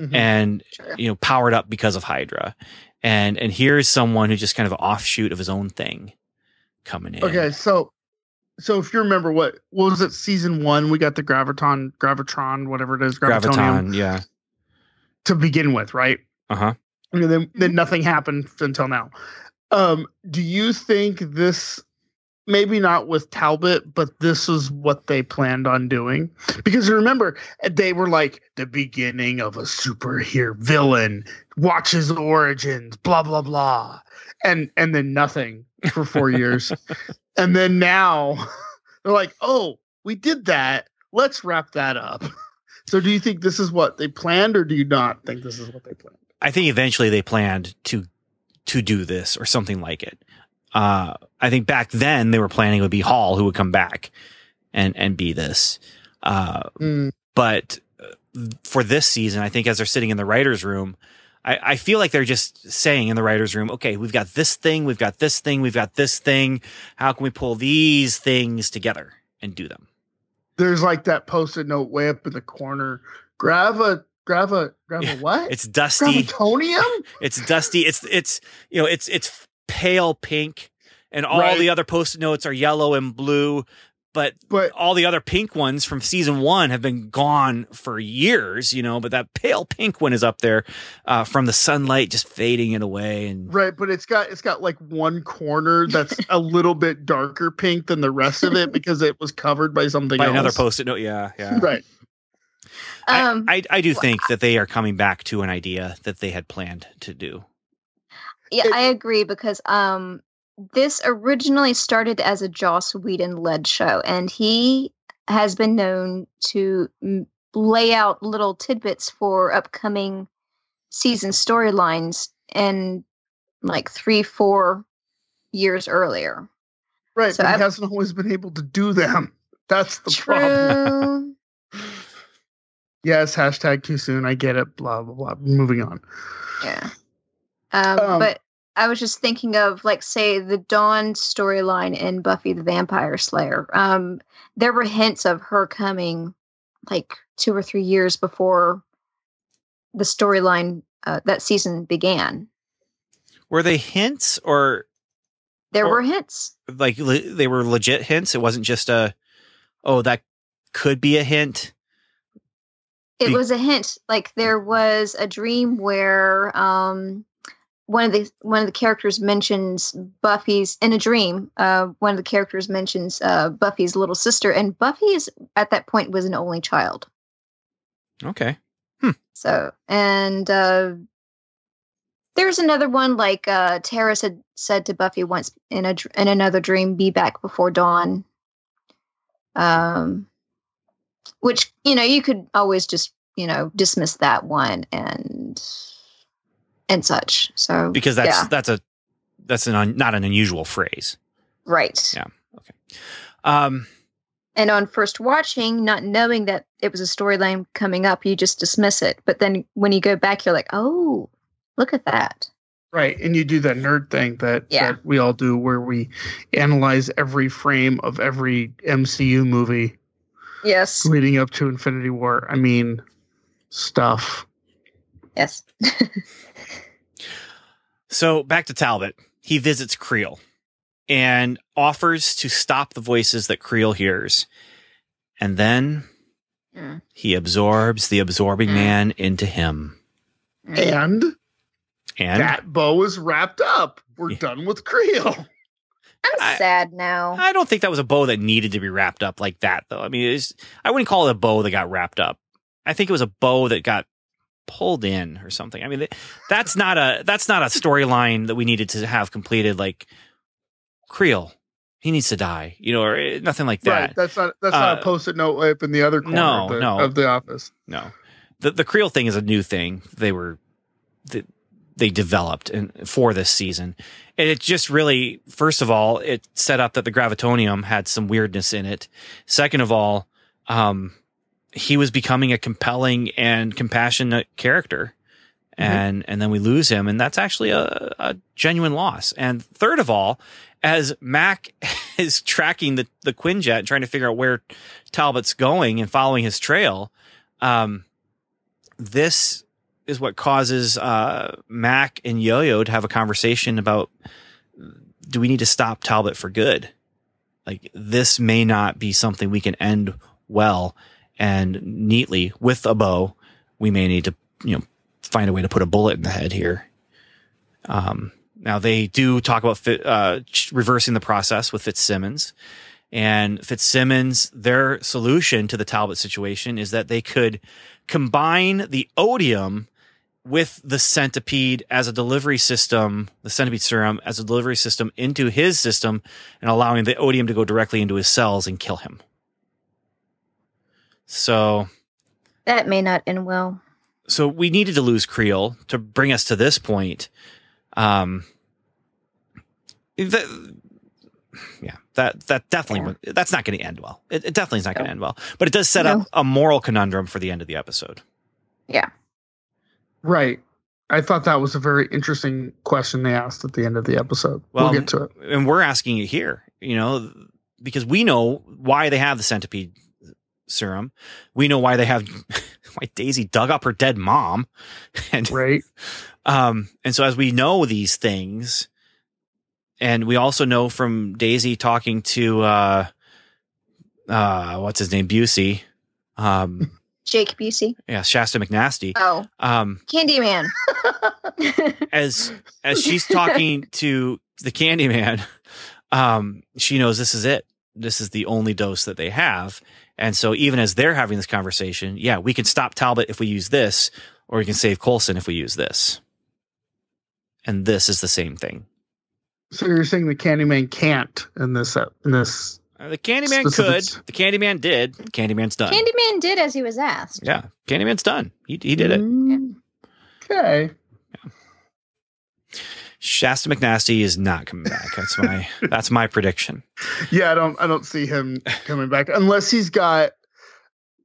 Mhm. and Sure. you know powered up because of Hydra, and and here's someone who's just kind of offshoot of his own thing coming in. Okay, so so if you remember what what was it season one we got the graviton gravitron whatever it is gravitonium Graviton, yeah, to begin with right? Uh huh. and then then nothing happened until now. Um do you think this maybe not with talbot but this is what they planned on doing? Because remember they were like the beginning of a superhero villain watch his origins blah blah blah. And and then nothing for four years and then now they're like oh we did that let's wrap that up so do you think this is what they planned or do you not think this is what they planned I think eventually they planned to to do this or something like it. Uh, I think back then they were planning it would be Hall who would come back and and be this. Uh, Mm, but uh, for this season, I think as they're sitting in the writers' room, I, I feel like they're just saying in the writers' room, okay, we've got this thing, we've got this thing, we've got this thing. How can we pull these things together and do them? there's like that post-it note way up in the corner grava grava grava Yeah, a what It's dusty. gravitonium It's dusty. It's it's you know it's it's pale pink, and all Right. the other post-it notes are yellow and blue. But But all the other pink ones from season one have been gone for years, you know, but that pale pink one is up there uh, from the sunlight just fading it away. And right, but it's got it's got like one corner that's a little bit darker pink than the rest of it because it was covered by something by else. another post it note. Yeah. Yeah. Right. Um, I, I, I do think that they are coming back to an idea that they had planned to do. yeah, it- I agree because um, this originally started as a Joss Whedon led show, and he has been known to lay out little tidbits for upcoming season storylines and like three, four years earlier. Right. So but he I've- hasn't always been able to do them. That's the problem. Yes, hashtag too soon. I get it. Blah blah blah. Moving on. Yeah. Um, Um, but I was just thinking of like say the Dawn storyline in Buffy the Vampire Slayer. Um, there were hints of her coming like two or three years before the storyline uh, that season began. Were they hints or There Or- were hints. like le- they were legit hints? It wasn't just a, oh, that could be a hint. It Be- was a hint. Like there was a dream where um one of the one of the characters mentions Buffy's in a dream. Uh, one of the characters mentions uh, Buffy's little sister, and Buffy is at that point was an only child. Okay. So and uh, there's another one like uh, Terrace had said to Buffy once in a in another dream, "Be back before dawn." Um, which you know you could always just you know dismiss that one and and such. So Because that's yeah, that's a that's an un, not an unusual phrase. right. Yeah. Okay. Um, And on first watching, not knowing that it was a storyline coming up, you just dismiss it. But then when you go back, you're like, oh, look at that. Right. And you do that nerd thing that, Yeah. that we all do where we analyze every frame of every MCU movie Yes. leading up to Infinity War. I mean, stuff. Yes. So back to Talbot. He visits Creel and offers to stop the voices that Creel hears. And then Mm. he absorbs the absorbing Mm. man into him. And And that bow is wrapped up. We're Yeah. done with Creel. I'm I- sad now. I don't think that was a bow that needed to be wrapped up like that, though. I mean, it's, I wouldn't call it a bow that got wrapped up. I think it was a bow that got pulled in or something. I mean, that's not a that's not a storyline that we needed to have completed. Like Creel, he needs to die, you know, or eh, nothing like that. Right. That's not that's not Uh, a post-it note up in the other corner no, of, the, no. of the office. No, the the Creel thing is a new thing. They were that they developed and for this season, and it just really, first of all, it set up that the gravitonium had some weirdness in it. Second of all, um, he was becoming a compelling and compassionate character. And and then we lose him, and that's actually a, a genuine loss. And third of all, as Mac is tracking the the Quinjet, trying to figure out where Talbot's going and following his trail, um, this is what causes uh, Mac and Yo Yo to have a conversation about do we need to stop Talbot for good? Like, this may not be something we can end well and neatly with a bow. We may need to, you know, find a way to put a bullet in the head here. Um, now they do talk about uh, reversing the process with Fitzsimmons. And Fitzsimmons, their solution to the Talbot situation is that they could combine the odium with the centipede as a delivery system, the centipede serum as a delivery system into his system and allowing the odium to go directly into his cells and kill him. So, That may not end well. so we needed to lose Creel to bring us to this point. Um, the, yeah, that that definitely Yeah. that's not going to end well. It, it definitely is not going to end well. But it does set No. up a moral conundrum for the end of the episode. Yeah. Right. I thought that was a very interesting question they asked at the end of the episode. Well, we'll get to it. and we're asking it here, you know, because we know why they have the centipede serum. We know why they have why Daisy dug up her dead mom, and Right. um, and so as we know these things, and we also know from Daisy talking to uh, uh, what's his name, Busey, um, Jake Busey. yeah, Shasta McNasty, Oh, um, Candyman. as as she's talking to the Candyman, um, she knows this is it. This is the only dose that they have, and so even as they're having this conversation, yeah, we can stop Talbot if we use this, or we can save Coulson if we use this. And this is the same thing. So you're saying the Candyman can't in this uh, in this? Uh, The Candyman could. Specifics. The Candyman did. Candyman's done. Candyman did as he was asked. yeah, Candyman's done. He he did it. Mm, Okay. Shasta McNasty is not coming back. That's my that's my prediction. Yeah, I don't I don't see him coming back unless he's got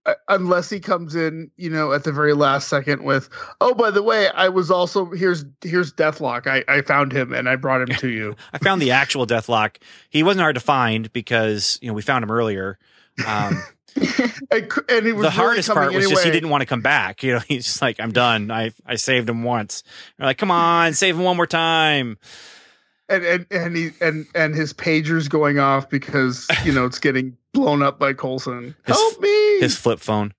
uh, unless he comes in, you know, at the very last second with, "Oh, by the way, I was also here's here's Deathlok. I I found him and I brought him to you." I found the actual Deathlok. He wasn't hard to find because you know we found him earlier. Um, and, and he was the really hardest part was just he didn't want to come back. You know, he's just like, I'm done. I I saved him once. They're like, come on, save him one more time. and and and he and and his pager's going off because you know it's getting blown up by Coulson. His- Help me! His flip phone.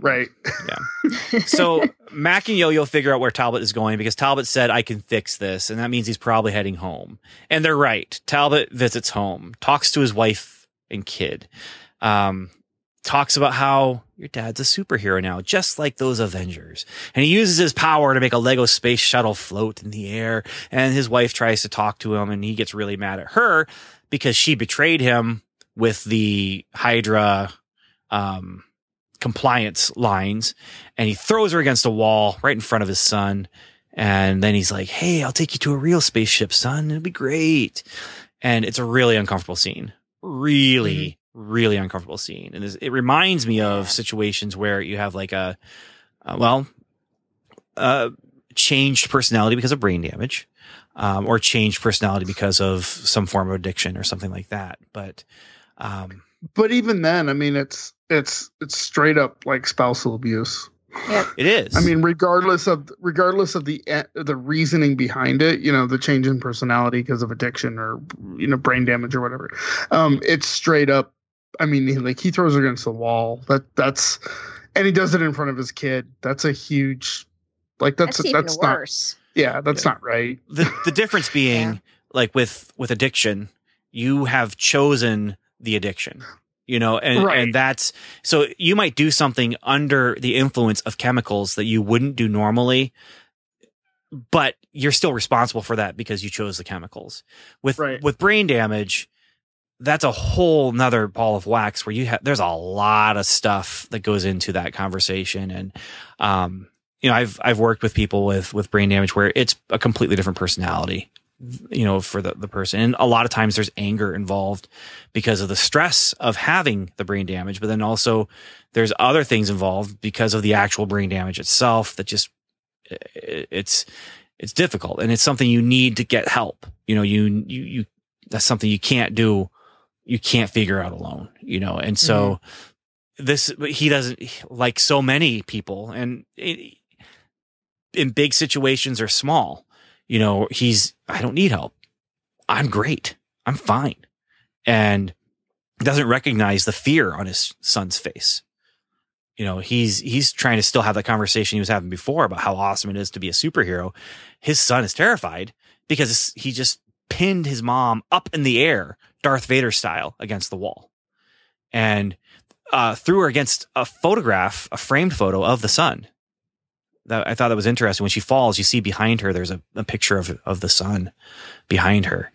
right. Yeah. So Mac and Yo-Yo figure out where Talbot is going because Talbot said, I can fix this. And that means he's probably heading home. And they're right. Talbot visits home, talks to his wife and kid, um, talks about how your dad's a superhero now, just like those Avengers. And he uses his power to make a Lego space shuttle float in the air. And his wife tries to talk to him and he gets really mad at her because she betrayed him with the Hydra, um, compliance lines and he throws her against a wall right in front of his son. And then he's like, Hey, I'll take you to a real spaceship, son. It'll be great. And it's a really uncomfortable scene. Really, really uncomfortable scene. And it's- it reminds me of situations where you have like a, uh, well, uh, changed personality because of brain damage, um, or changed personality because of some form of addiction or something like that. But, um, But even then, I mean, it's it's it's straight up like spousal abuse. it is. I mean, regardless of regardless of the eh, the reasoning behind it, you know, the change in personality because of addiction or you know brain damage or whatever, um, it's straight up. I mean, he, like he throws her against the wall. That that's, and he does it in front of his kid. That's a huge, like that's That's that's, even not worse. yeah, that's Yeah. not right. the the difference being Yeah. like with with addiction you have chosen the addiction you know and Right. and that's so you might do something under the influence of chemicals that you wouldn't do normally but you're still responsible for that because you chose the chemicals with Right. with brain damage that's a whole nother ball of wax where you have there's a lot of stuff that goes into that conversation. And um you know i've i've worked with people with with brain damage where it's a completely different personality you know for the, the person. And a lot of times there's anger involved because of the stress of having the brain damage but then also there's other things involved because of the actual brain damage itself that just it's it's difficult. And it's something you need to get help. You know you you you that's something you can't do you can't figure out alone you know? And so mm-hmm. this he doesn't like so many people and it, in big situations or small you know he's i don't need help. I'm great. I'm fine. And doesn't recognize the fear on his son's face. You know he's he's trying to still have that conversation he was having before about how awesome it is to be a superhero. His son is terrified because he just pinned his mom up in the air darth vader style against the wall and uh, threw her against a photograph a framed photo of the sun. that I thought that was interesting. When she falls, you see behind her there's a, a picture of of the sun behind her.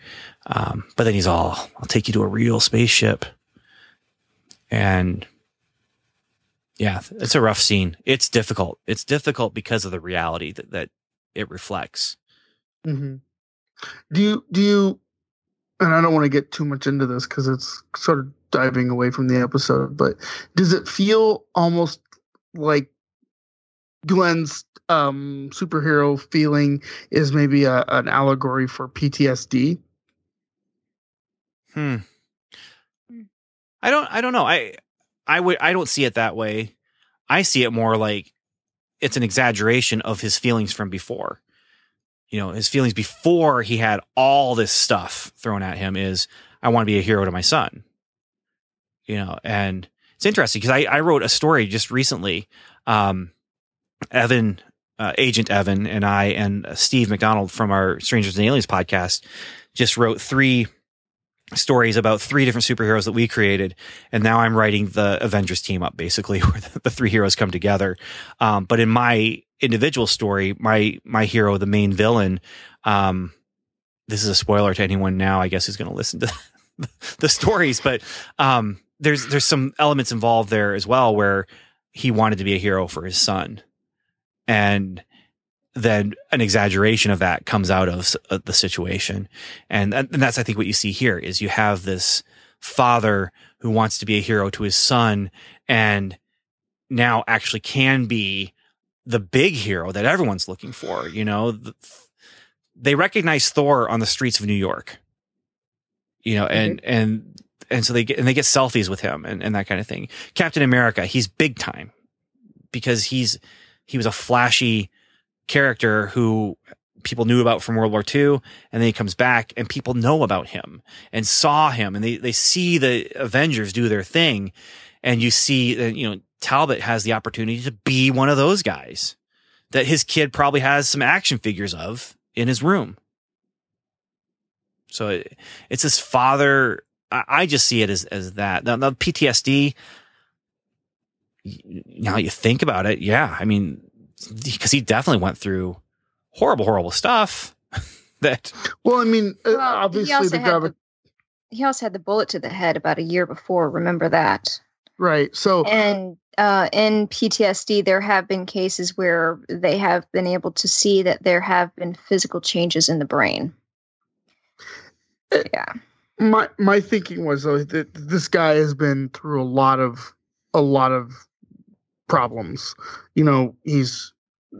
Um, but then he's all, "I'll take you to a real spaceship," and yeah, it's a rough scene. It's difficult. It's difficult because of the reality that, that it reflects. hmm Do you do you? And I don't want to get too much into this because it's sort of diving away from the episode. But does it feel almost like Glenn's um, superhero feeling is maybe a, an allegory for PTSD? Hmm. I don't. I don't know. I. I would. I don't see it that way. I see it more like it's an exaggeration of his feelings from before. You know, his feelings before he had all this stuff thrown at him is, I want to be a hero to my son. you know, and it's interesting because I, I wrote a story just recently. Um, Evan, uh, Agent Evan, and I, and Steve McDonald from our Strangers and Aliens podcast just wrote three stories about three different superheroes that we created. And now I'm writing the Avengers team up, basically, where the, the three heroes come together. Um, but in my individual story, my my hero, the main villain, um, this is a spoiler to anyone now, I guess, who's going to listen to the stories. But um, there's there's some elements involved there as well where he wanted to be a hero for his son, and then an exaggeration of that comes out of the situation. And, and that's, I think, what you see here is you have this father who wants to be a hero to his son and now actually can be the big hero that everyone's looking for. You know, they recognize Thor on the streets of New York, you know, and, mm-hmm. and, and so they get, and they get selfies with him and, and that kind of thing. Captain America, he's big time because he's, he was a flashy, character who people knew about from World War II. And then he comes back and people know about him and saw him and they, they see the Avengers do their thing. And you see that, you know, Talbot has the opportunity to be one of those guys that his kid probably has some action figures of in his room. So it, it's his father. I, I, just see it as, as that. Now, now PTSD, now you think about it. Yeah. I mean, because he definitely went through horrible, horrible stuff. that well, I mean, uh, well, obviously the, the he also had the bullet to the head about a year before. Remember that, right? So and uh, in PTSD, there have been cases where they have been able to see that there have been physical changes in the brain. It, eh, yeah. My my thinking was though that this guy has been through a lot of a lot of problems. You know, he's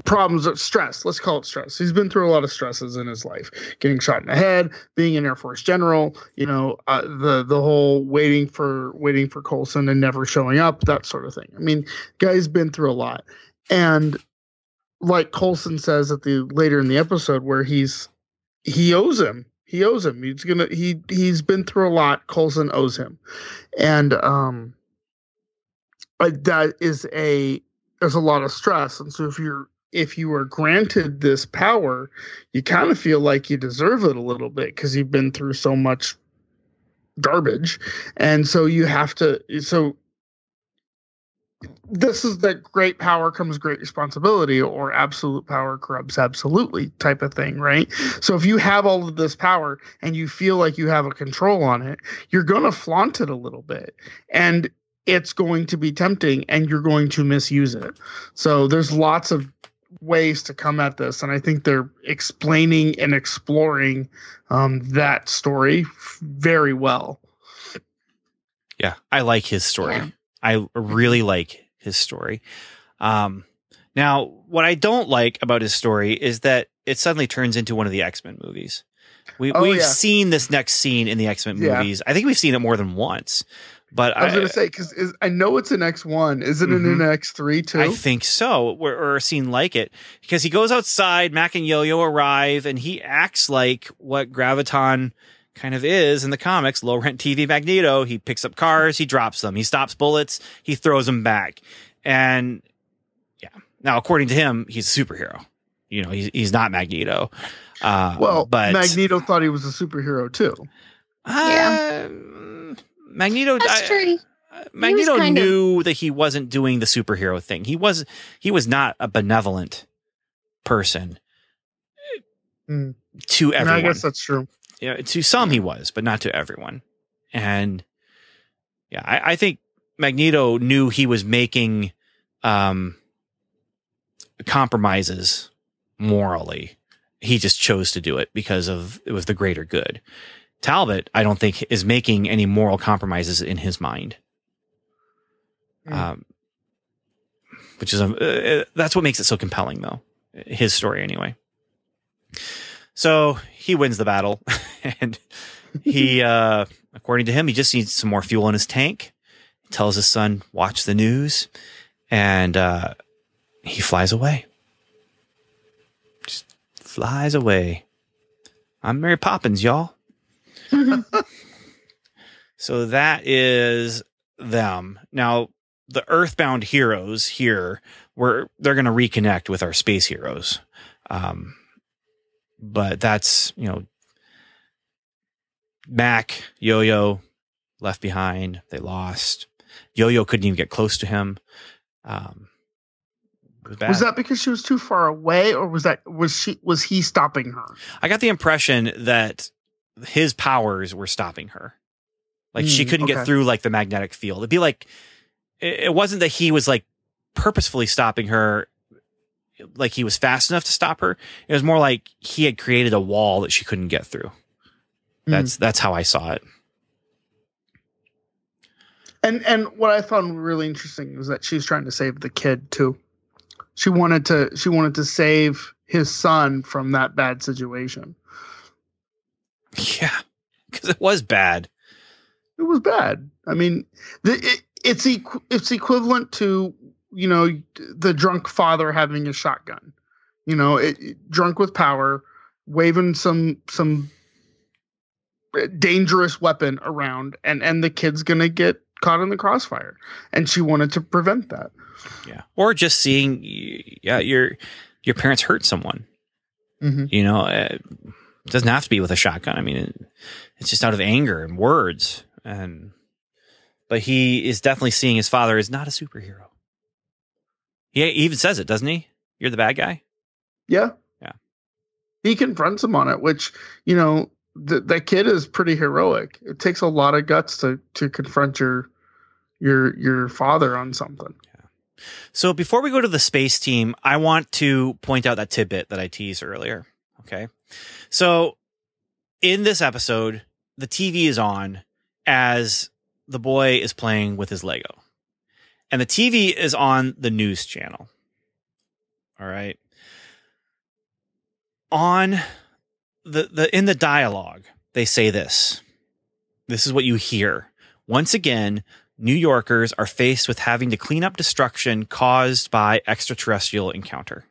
problems of stress. Let's call it stress. He's been through a lot of stresses in his life. Getting shot in the head, being an Air Force general, you know, uh, the the whole waiting for waiting for Coulson and never showing up, that sort of thing. I mean, guy's been through a lot. And like Coulson says at the later in the episode where he's he owes him. He owes him. He's gonna he he's been through a lot. Coulson owes him. And um that is a there's a lot of stress and so if you're if you are granted this power you kind of feel like you deserve it a little bit because you've been through so much garbage. And so you have to so this is that great power comes great responsibility or absolute power corrupts absolutely type of thing right? So if you have all of this power and you feel like you have a control on it you're going to flaunt it a little bit. And it's going to be tempting and you're going to misuse it. So there's lots of ways to come at this. And I think they're explaining and exploring um, that story very well. Yeah, I like his story. Yeah. I really like his story. Um, now, what I don't like about his story is that it suddenly turns into one of the X Men movies. We, oh, we've yeah. seen this next scene in the X Men movies. Yeah. I think we've seen it more than once. But I was going to say because I know it's an X one. Is it mm-hmm. an X three too? I think so, or, or, a scene like it because he goes outside. Mac and Yo Yo arrive, and he acts like what Graviton kind of is in the comics. Low rent TV Magneto. He picks up cars, he drops them, he stops bullets, he throws them back, and yeah. Now, according to him, he's a superhero. You know, he's he's not Magneto. Uh, well, but Magneto thought he was a superhero too. Uh, yeah. Magneto. That's true. Magneto knew of... that he wasn't doing the superhero thing. He was he was not a benevolent person mm. to everyone. I guess that's true. Yeah, to some he was, but not to everyone. And yeah, I, I think Magneto knew he was making um, compromises morally. He just chose to do it because of it was the greater good. Talbot, I don't think is making any moral compromises in his mind. Mm. Um, which is uh, that's what makes it so compelling though. His story anyway. So he wins the battle and he, uh, according to him, he just needs some more fuel in his tank. He tells his son, watch the news and, uh, he flies away. Just flies away. I'm Mary Poppins, y'all. so that is them. Now, the Earthbound heroes here, were they're going to reconnect with our space heroes. Um, but that's you know, Mac, Yo Yo, left behind. They lost. Yo Yo couldn't even get close to him. Um, was. Was that because she was too far away, or was that was she was he stopping her? I got the impression that his powers were stopping her. Like she Mm, couldn't okay. get through like the magnetic field. It'd be like it, wasn't that he was like purposefully stopping her like he was fast enough to stop her. It was more like he had created a wall that she couldn't get through. Mm. That's that's how I saw it. And and what I found really interesting was that she was trying to save the kid too. She wanted to she wanted to save his son from that bad situation. Yeah. Cuz it was bad. It was bad. I mean, the, it, it's equ- it's equivalent to you know the drunk father having a shotgun. You know, it, it- drunk with power, waving some some dangerous weapon around, and and the kid's gonna get caught in the crossfire. And she wanted to prevent that. Yeah. Or just seeing yeah, your your parents hurt someone. Mm-hmm. You know, uh, it doesn't have to be with a shotgun. I mean, it, it's just out of anger and words. And but he is definitely seeing his father as not a superhero. He even says it, doesn't he? You're the bad guy. Yeah. Yeah. He confronts him on it, which, you know, th- that kid is pretty heroic. It takes a lot of guts to to confront your your your father on something. So before we go to the space team, I want to point out that tidbit that I teased earlier. Okay. So in this episode, the TV is on as the boy is playing with his Lego. And the TV is on the news channel. All right. On the, the in the dialogue, they say this. This is what you hear. Once again, New Yorkers are faced with having to clean up destruction caused by extraterrestrial encounter.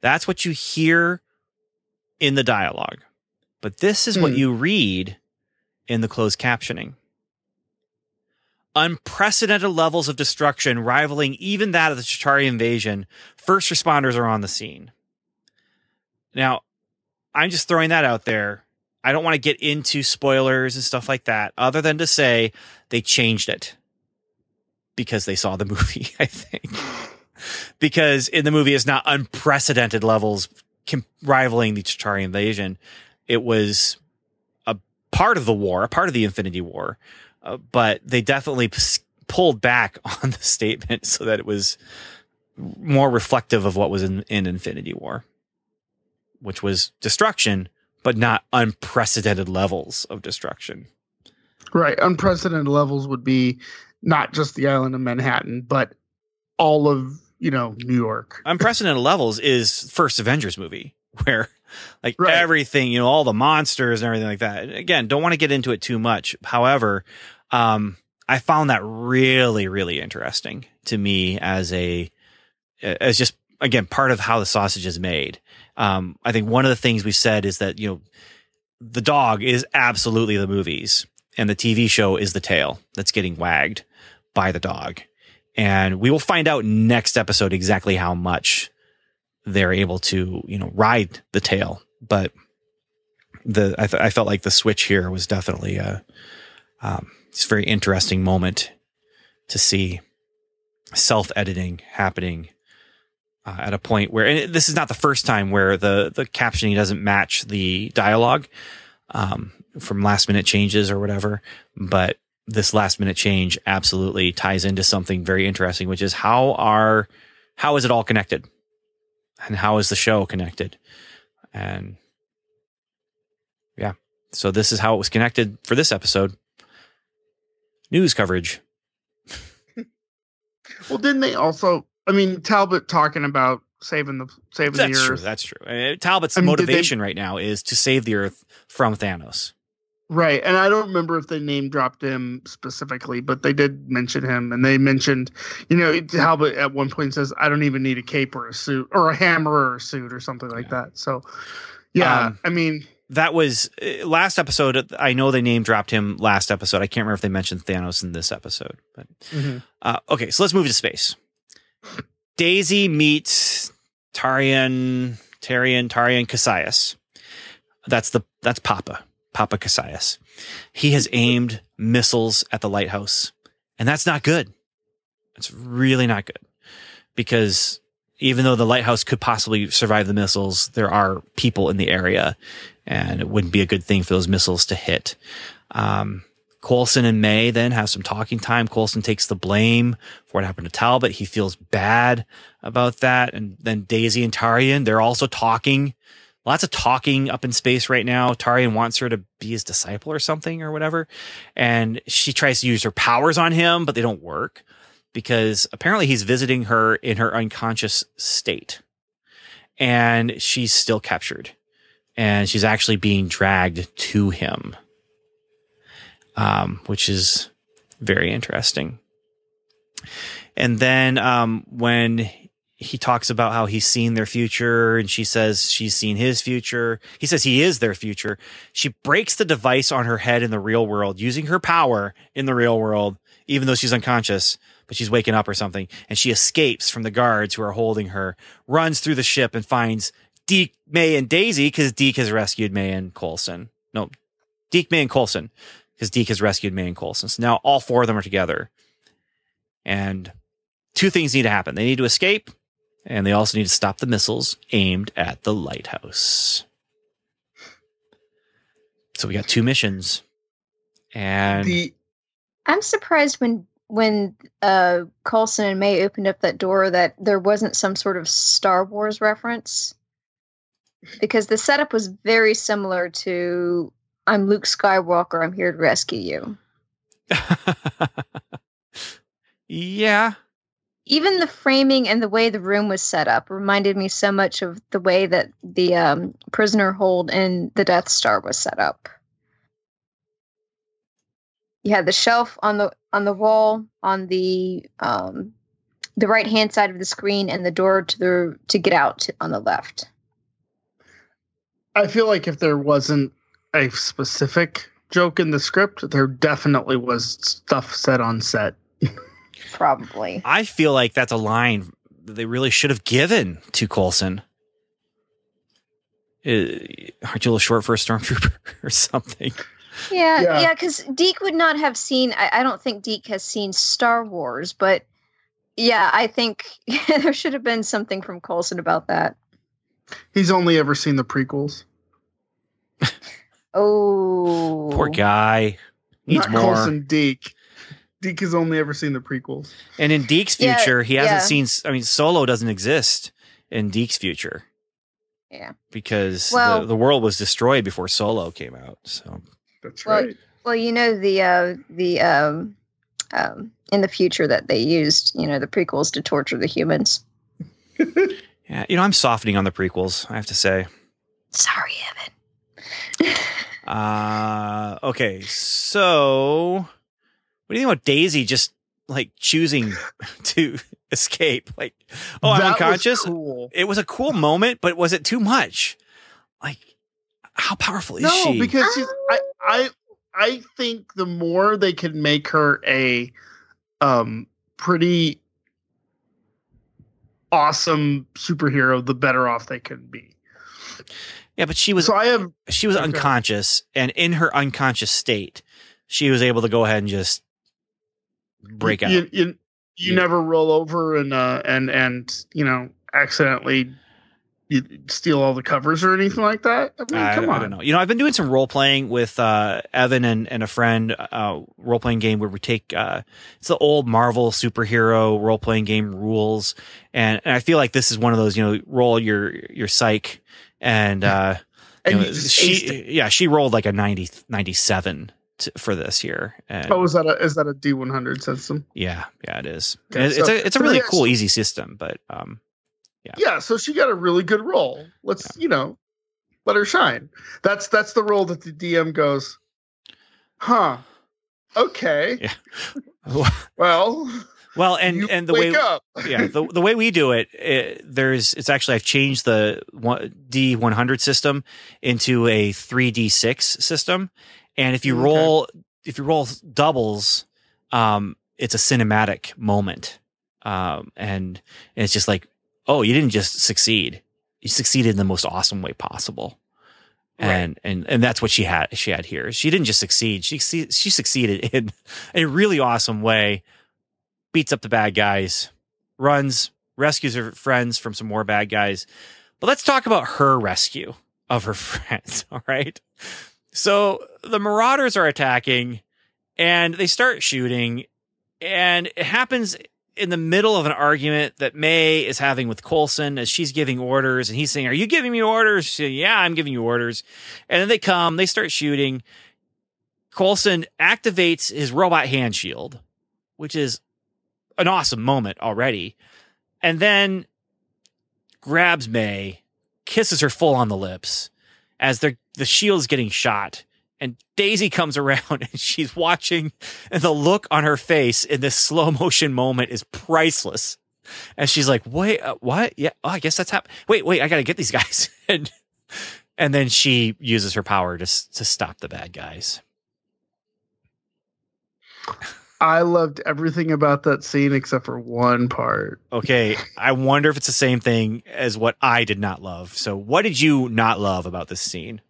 That's what you hear in the dialogue. But this is what Hmm. you read in the closed captioning. Unprecedented levels of destruction rivaling even that of the Chitauri invasion. First responders are on the scene. Now, I'm just throwing that out there. I don't want to get into spoilers and stuff like that, other than to say they changed it because they saw the movie, I think. because in the movie, it's not unprecedented levels com- rivaling the Chitauri invasion. It was a part of the war, a part of the Infinity War, uh, but they definitely p- pulled back on the statement so that it was more reflective of what was in, in Infinity War, which was destruction, but not unprecedented levels of destruction. Right. Unprecedented levels would be not just the island of Manhattan, but all of, you know, New York. unprecedented levels is first Avengers movie where like Right. everything, you know, all the monsters and everything like that. Again, don't want to get into it too much. However, um, I found that really, really interesting to me as a, as just again, part of how the sausage is made. Um, I think one of the things we said is that, you know, the dog is absolutely the movies and the TV show is the tail that's getting wagged by the dog. And we will find out next episode exactly how much they're able to, you know, ride the tail. But the I, th- I felt like the switch here was definitely a um, it's a very interesting moment to see self editing happening uh, at a point where and this is not the first time where the the captioning doesn't match the dialogue um, from last minute changes or whatever, but this last minute change absolutely ties into something very interesting, which is how are how is it all connected, and how is the show connected, and yeah, so this is how it was connected for this episode. News coverage. Well, didn't they also? I mean, Talbot talking about saving the saving That's the true. earth, That's true. Uh, Talbot's I mean, did they- motivation right now is to save the Earth from Thanos. Right? And I don't remember if they name dropped him specifically, but they did mention him, and they mentioned, you know, Talbot at one point says, "I don't even need a cape or a suit or a hammer or a suit or something like Yeah. that." So, yeah, Um, I mean, that was uh, last episode. I know they name dropped him last episode. I can't remember if they mentioned Thanos in this episode. But uh, okay, so let's move to space. Daisy meets Taryan, Taryan, Taryan Kasius. That's the that's Papa, Papa Kasius. He has aimed missiles at the lighthouse, and that's not good. It's really not good because even though the lighthouse could possibly survive the missiles, there are people in the area, and it wouldn't be a good thing for those missiles to hit. Um, Coulson and May then have some talking time. Coulson takes the blame for what happened to Talbot. He feels bad about that. And then Daisy and Taryan, they're also talking. Lots of talking up in space right now. Taryan wants her to be his disciple or something or whatever. And she tries to use her powers on him, but they don't work because apparently he's visiting her in her unconscious state. And she's still captured. And she's actually being dragged to him um, which is very interesting. And then um, when he talks about how he's seen their future and she says she's seen his future, he says he is their future. She breaks the device on her head in the real world using her power in the real world, even though she's unconscious, but she's waking up or something. And she escapes from the guards who are holding her, runs through the ship and finds Deke, May, and Daisy because Deke has rescued May and Coulson. No, Deke, May, and Coulson because Deke has rescued May and Coulson. So now all four of them are together. And two things need to happen. They need to escape, and they also need to stop the missiles aimed at the lighthouse. So we got two missions. And The I'm surprised when when uh Coulson and May opened up that door that there wasn't some sort of Star Wars reference. Because the setup was very similar to I'm Luke Skywalker, I'm here to rescue you. yeah, Even the framing and the way the room was set up reminded me so much of the way that the um, prisoner hold in the Death Star was set up. You had the shelf on the on the wall on the um, the right hand side of the screen and the door to the to get out to, on the left. I feel like if there wasn't a specific joke in the script, there definitely was stuff said on set. Probably. I feel like that's a line that they really should have given to Coulson. Uh, aren't you a little short for a stormtrooper or something? Yeah, Yeah. yeah, because Deke would not have seen. I, I don't think Deke has seen Star Wars, but yeah, I think there should have been something from Coulson about that. He's only ever seen the prequels. Oh, Poor guy. Needs Not more. Coulson, Deke. Deke has only ever seen the prequels. And in Deke's Yeah, future, he hasn't yeah. seen. I mean, Solo doesn't exist in Deke's future Yeah. because Well- the, the world was destroyed before Solo came out. So That's Well, right. Well, you know the uh, the um, um, in the future that they used, you know, the prequels to torture the humans. yeah, you know, I'm softening on the prequels. I have to say. Sorry, Evan. Uh, okay, so what do you think about Daisy just like choosing to escape? Like, oh, I'm That was unconscious. cool. It was a cool moment, but was it too much? Like, how powerful is No, she? because she's, I, I, I think the more they can make her a, um, pretty awesome superhero, the better off they can be. yeah, but she was so I have she was Okay. unconscious, and in her unconscious state, she was able to go ahead and just break out. You, you, you never roll over and uh and and you know accidentally you steal all the covers or anything like that. I mean, I, come I on. don't know. You know, I've been doing some role playing with uh, Evan and, and a friend, uh, role playing game where we take uh, it's the old Marvel superhero role playing game rules, and, and I feel like this is one of those. You know, roll your your psych, and uh, And know, you just aced she yeah she rolled like a 90, 97 to, for this year. And Oh, is that a is that a D one hundred system? yeah, yeah, it is. Okay, it's so- a it's a so really yeah, cool, easy system, but um, Yeah, yeah. so she got a really good role. Let's you know, let her shine. That's that's the role that the DM goes, huh? Okay, Yeah. well, Well, and and the way up. yeah the, the way we do it, it there's it's actually I've changed the D one hundred system into a three D six system, and if you Okay. roll if you roll doubles, um, it's a cinematic moment, um, and, and it's just like oh you didn't just succeed, you succeeded in the most awesome way possible. And, and and that's what she had she had here. She didn't just succeed; she succeed- she succeeded in a really awesome way. Beats up the bad guys, runs, rescues her friends from some more bad guys. But let's talk about her rescue of her friends. All right. So the Marauders are attacking and they start shooting. And it happens in the middle of an argument that May is having with Coulson as she's giving orders. And he's saying, Are you giving me orders? Yeah, I'm giving you orders. And then they come, they start shooting. Coulson activates his robot hand shield, which is an awesome moment already. And then grabs May, kisses her full on the lips as the the shield's getting shot. And Daisy comes around and she's watching, and the look on her face in this slow motion moment is priceless. And she's like, "Wait, uh, what? Yeah, oh, I guess that's happening. Wait, wait, I gotta get these guys." and and then she uses her power to to stop the bad guys. I loved everything about that scene except for one part. Okay, I wonder if it's the same thing as what I did not love. So, what did you not love about this scene?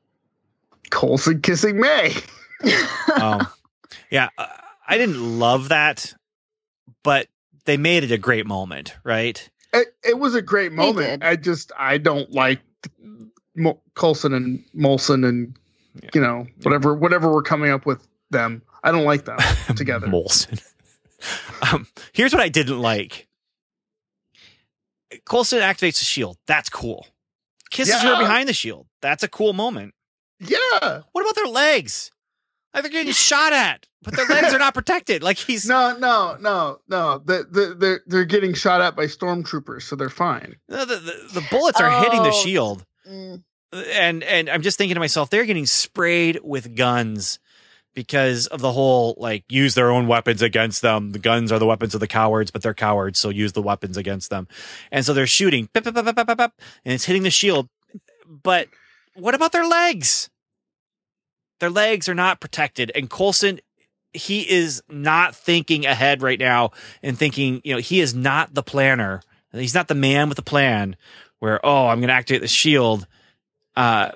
Coulson kissing May. Um, yeah, uh, I didn't love that, but they made it a great moment, right? It, it was a great moment. I just I don't like Mo- Coulson and Molson and Yeah. you know whatever whatever we're coming up with them. I don't like them together. Molson. um, here's what I didn't like. Coulson activates the shield. That's cool. Kisses her behind the shield. That's a cool moment. Yeah. What about their legs? Like they're getting shot at, but their legs are not protected. Like he's No, no, no, no. The, the, they're they're getting shot at by stormtroopers, so they're fine. No, the, the, the bullets are hitting the Oh. shield. Mm. and and I'm just thinking to myself, they're getting sprayed with guns because of the whole like use their own weapons against them. The guns are the weapons of the cowards, but they're cowards, so use the weapons against them. And so they're shooting, and it's hitting the shield. But what about their legs? Their legs are not protected, and Coulson. He is not thinking ahead right now and thinking, you know, he is not the planner. He's not the man with the plan where, oh, I'm going to activate the shield uh,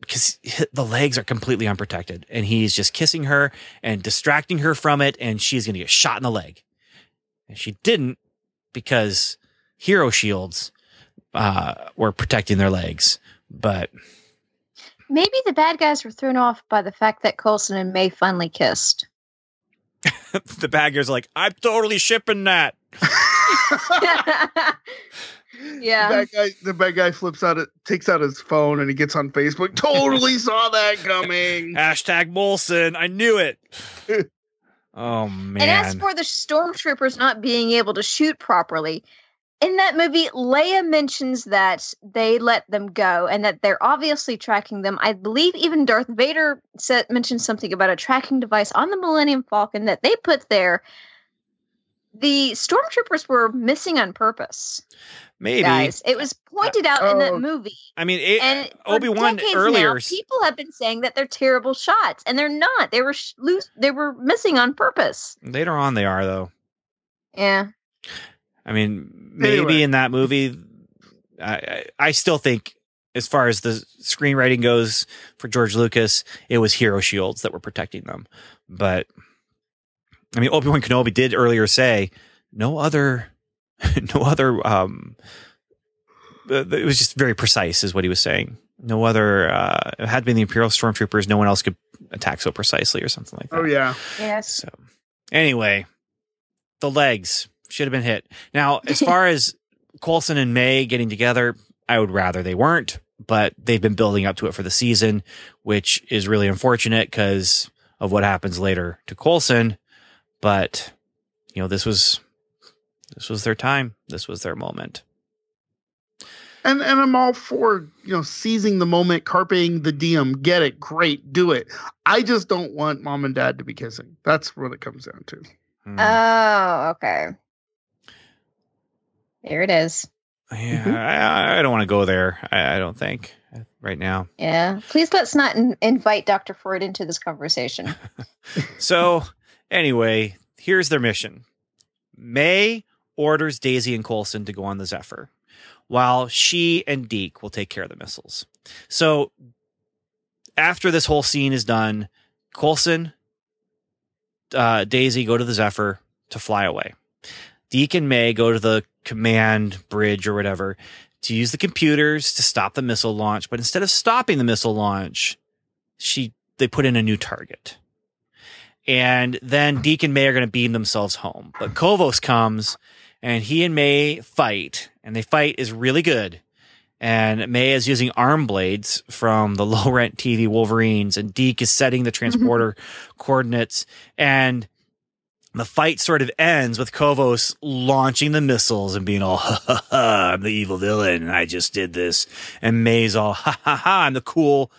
because the legs are completely unprotected, and he's just kissing her and distracting her from it, and she's going to get shot in the leg. And she didn't because hero shields uh, were protecting their legs, but Maybe the bad guys were thrown off by the fact that Coulson and May finally kissed. the bad guys are like, I'm totally shipping that. yeah. The bad guy, the bad guy flips out, it takes out his phone, and he gets on Facebook. Totally saw that coming. Hashtag Molson. I knew it. oh man. And as for the stormtroopers not being able to shoot properly, in that movie, Leia mentions that they let them go and that they're obviously tracking them. I believe even Darth Vader said mentioned something about a tracking device on the Millennium Falcon that they put there. The stormtroopers were missing on purpose, Maybe. guys. It was pointed out in Oh. that movie. I mean, it, And uh, Obi-Wan earlier now, people have been saying that they're terrible shots, and they're not. They were sh- loose. They were missing on purpose. later on they are though. Yeah. I mean, maybe Anyway. in that movie, I, I I still think, as far as the screenwriting goes for George Lucas, it was hero shields that were protecting them. But I mean, Obi Wan Kenobi did earlier say no other, no other. Um, uh, it was just very precise, is what he was saying. No other. Uh, it had been the Imperial stormtroopers. No one else could attack so precisely, or something like that. Oh yeah. Yes. So, anyway, the legs should have been hit. Now, as far as Coulson and May getting together, I would rather they weren't, but they've been building up to it for the season, which is really unfortunate because of what happens later to Coulson. But you know, this was this was their time. This was their moment. And and I'm all for you know seizing the moment, carping the diem. Get it, great, do it. I just don't want mom and dad to be kissing. That's what it comes down to. Hmm. Oh, okay. There it is. Yeah, Mhm. I, I don't want to go there. I, I don't think right now. Yeah. Please let's not in- invite Dr. Freud into this conversation. So anyway, here's their mission. May orders Daisy and Coulson to go on the Zephyr, while she and Deke will take care of the missiles. So after this whole scene is done, Coulson, uh, Daisy go to the Zephyr to fly away. Deke and May go to the command bridge or whatever to use the computers to stop the missile launch. But instead of stopping the missile launch, she they put in a new target. And then Deke and May are going to beam themselves home. But Qovas comes and he and May fight, and they fight is really good. And May is using arm blades from the low rent TV Wolverines, and Deke is setting the mm-hmm. transporter coordinates. And the fight sort of ends with Qovas launching the missiles and being all, ha ha ha, I'm the evil villain, and I just did this. And May's all, ha ha ha, I'm the cool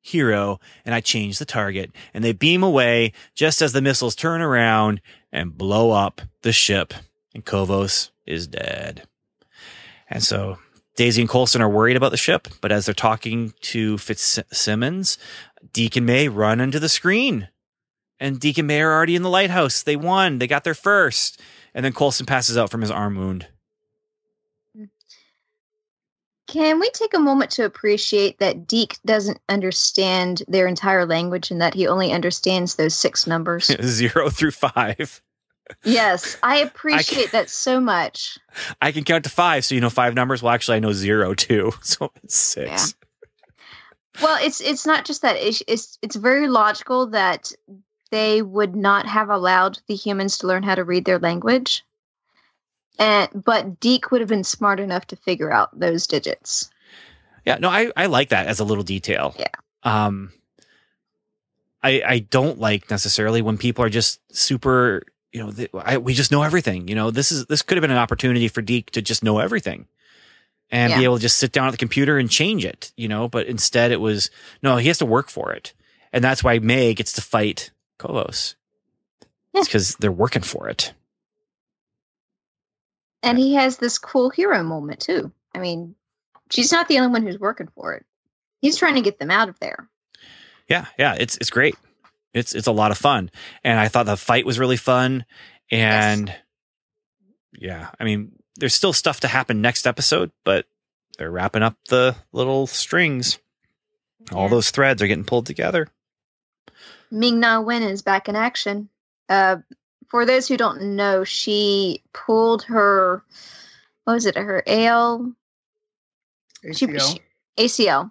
hero, and I changed the target. And they beam away just as the missiles turn around and blow up the ship, and Qovas is dead. And so Daisy and Coulson are worried about the ship, but as they're talking to Fitzsimmons, Deke and May run into the screen. And Deke and May are already in the lighthouse. They won. They got there first. And then Coulson passes out from his arm wound. Can we take a moment to appreciate that Deke doesn't understand their entire language and that he only understands those six numbers? Zero through five. yes, I appreciate that so much. I can count to five, so you know five numbers. Well, actually, I know zero too, so it's six. Well, it's it's not just that. It's it's, it's very logical that they would not have allowed the humans to learn how to read their language. And but Deke would have been smart enough to figure out those digits. Yeah, no, I, I like that as a little detail. Yeah. Um, I I don't like necessarily when people are just super. You know, they, I, we just know everything. You know, this is this could have been an opportunity for Deke to just know everything, and be able to just sit down at the computer and change it. You know, but instead it was no, he has to work for it, and that's why May gets to fight Qovas. Yeah. It's because they're working for it. And he has this cool hero moment too. I mean, she's not the only one who's working for it. He's trying to get them out of there. Yeah, yeah, it's it's great. It's it's a lot of fun, and I thought the fight was really fun, and yeah, I mean, there's still stuff to happen next episode, but they're wrapping up the little strings. All those threads are getting pulled together. Ming Na Wen is back in action. Uh, for those who don't know, she pulled her what was it? Her AL she, ACL. she- ACL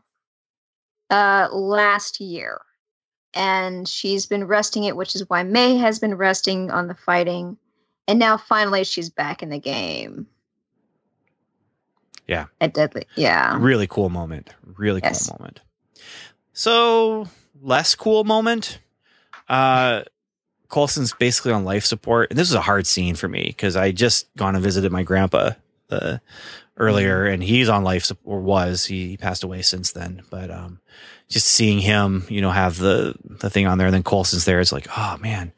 uh, last year, and she's been resting it, which is why May has been resting on the fighting, and now finally she's back in the game. Yeah. at Deadly. Yeah, Really cool moment. Really cool moment. So less cool moment. Uh Coulson's basically on life support. And this was a hard scene for me because I just gone and visited my grandpa uh, earlier and he's on life support or was. He, he passed away since then. But um just seeing him, you know, have the the thing on there and then Coulson's there, it's like, oh man.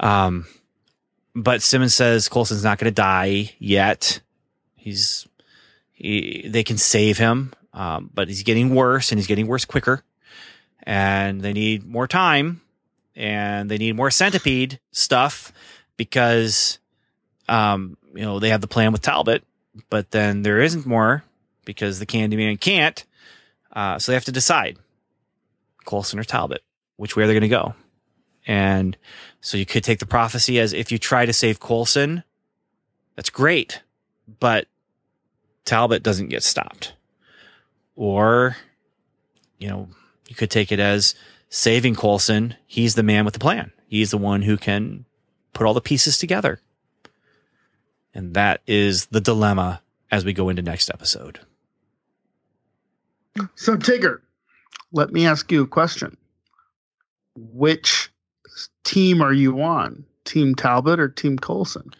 Um but Simmons says Coulson's not gonna die yet. He's he, they can save him, um, but he's getting worse and he's getting worse quicker. And they need more time and they need more centipede stuff because, um, you know, they have the plan with Talbot, but then there isn't more because the Candyman can't. Uh, so they have to decide Coulson or Talbot, which way are they going to go? And so you could take the prophecy as if you try to save Coulson, that's great, but Talbot doesn't get stopped. Or, you know, you could take it as saving Coulson. He's the man with the plan. He's the one who can put all the pieces together. And that is the dilemma as we go into next episode. So, Tigger, let me ask you a question. Which team are you on? Team Talbot or Team Coulson?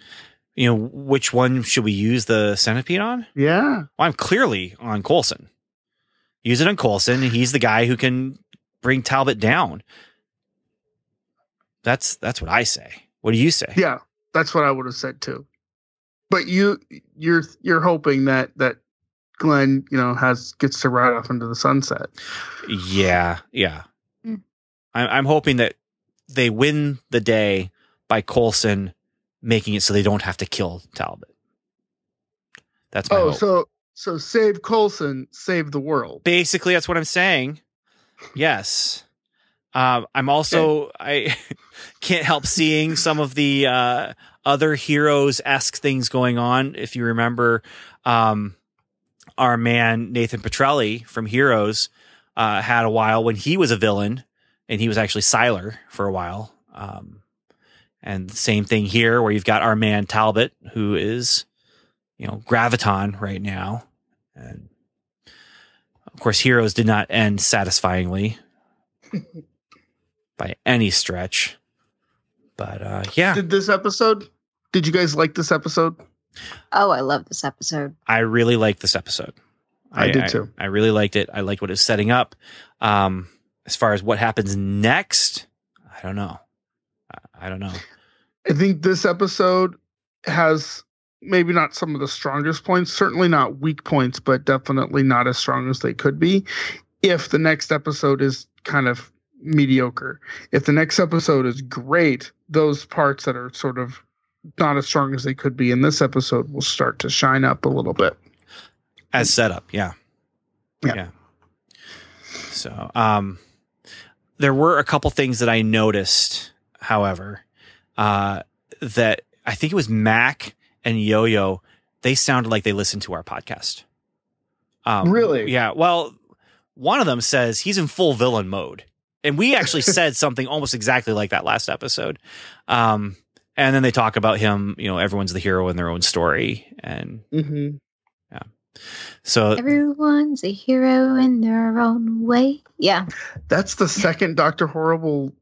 You know, which one should we use the centipede on? Yeah. Well, I'm clearly on Coulson. Use it on Coulson. He's the guy who can bring Talbot down. That's that's what I say. What do you say? Yeah. That's what I would have said too. but you you're you're hoping that that Glenn, you know, has gets to ride off into the sunset. Yeah, yeah. Mm. I'm, I'm hoping that they win the day by Coulson making it so they don't have to kill Talbot. That's my Oh, hope. so so save Coulson, save the world. Basically, that's what I'm saying. Yes. Um, I'm also I can't help seeing some of the uh, other heroes esque things going on. If you remember, um, our man Nathan Petrelli from Heroes uh, had a while when he was a villain, and he was actually Sylar for a while. Um, and same thing here, where you've got our man Talbot, who is, you know, Graviton right now, and course, Heroes did not end satisfyingly by any stretch. But uh, yeah, Did this episode? Did you guys like this episode? Oh, I love this episode. I really liked this episode. I did too. I, really liked it. I liked what it was setting up. Um, as far as what happens next, I don't know. I, I don't know. I think this episode has maybe not some of the strongest points, certainly not weak points, but definitely not as strong as they could be. If the next episode is kind of mediocre, if the next episode is great, those parts that are sort of not as strong as they could be in this episode will start to shine up a little bit. As setup, yeah. Yeah. So, um, there were a couple things that I noticed, however, uh, that I think it was Mac and Yo Yo. They sounded like they listened to our podcast. Um, Really? Yeah. Well, one of them says he's in full villain mode, and we actually said something almost exactly like that last episode. Um, and then they talk about him. You know, everyone's the hero in their own story, and Mm-hmm. so Everyone's a hero in their own way. Yeah. That's the second Doctor Horrible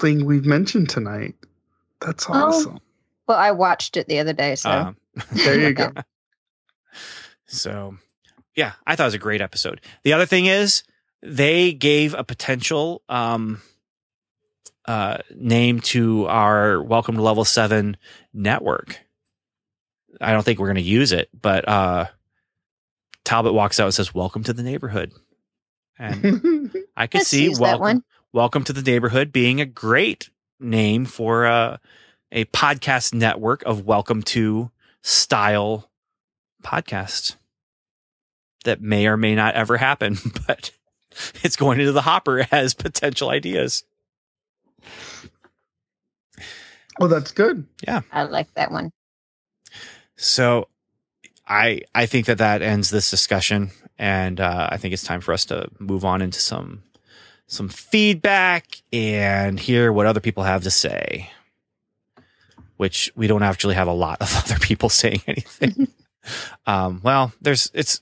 thing we've mentioned tonight. That's Oh. Well, I watched it the other day, so uh, There you go. So, yeah, I thought it was a great episode. The other thing is they gave a potential um, uh, name to our Welcome to Level Seven network. I don't think we're going to use it, but uh, Talbot walks out and says, "Welcome to the neighborhood," and I could see welcome, welcome to the neighborhood being a great name for uh, a podcast network of welcome to style podcast that may or may not ever happen, but it's going into the hopper as potential ideas. well, that's good. Yeah. I like that one. So I I think that that ends this discussion and uh, I think it's time for us to move on into some some feedback and hear what other people have to say. Which we don't actually have a lot of other people saying anything. um, well, there's it's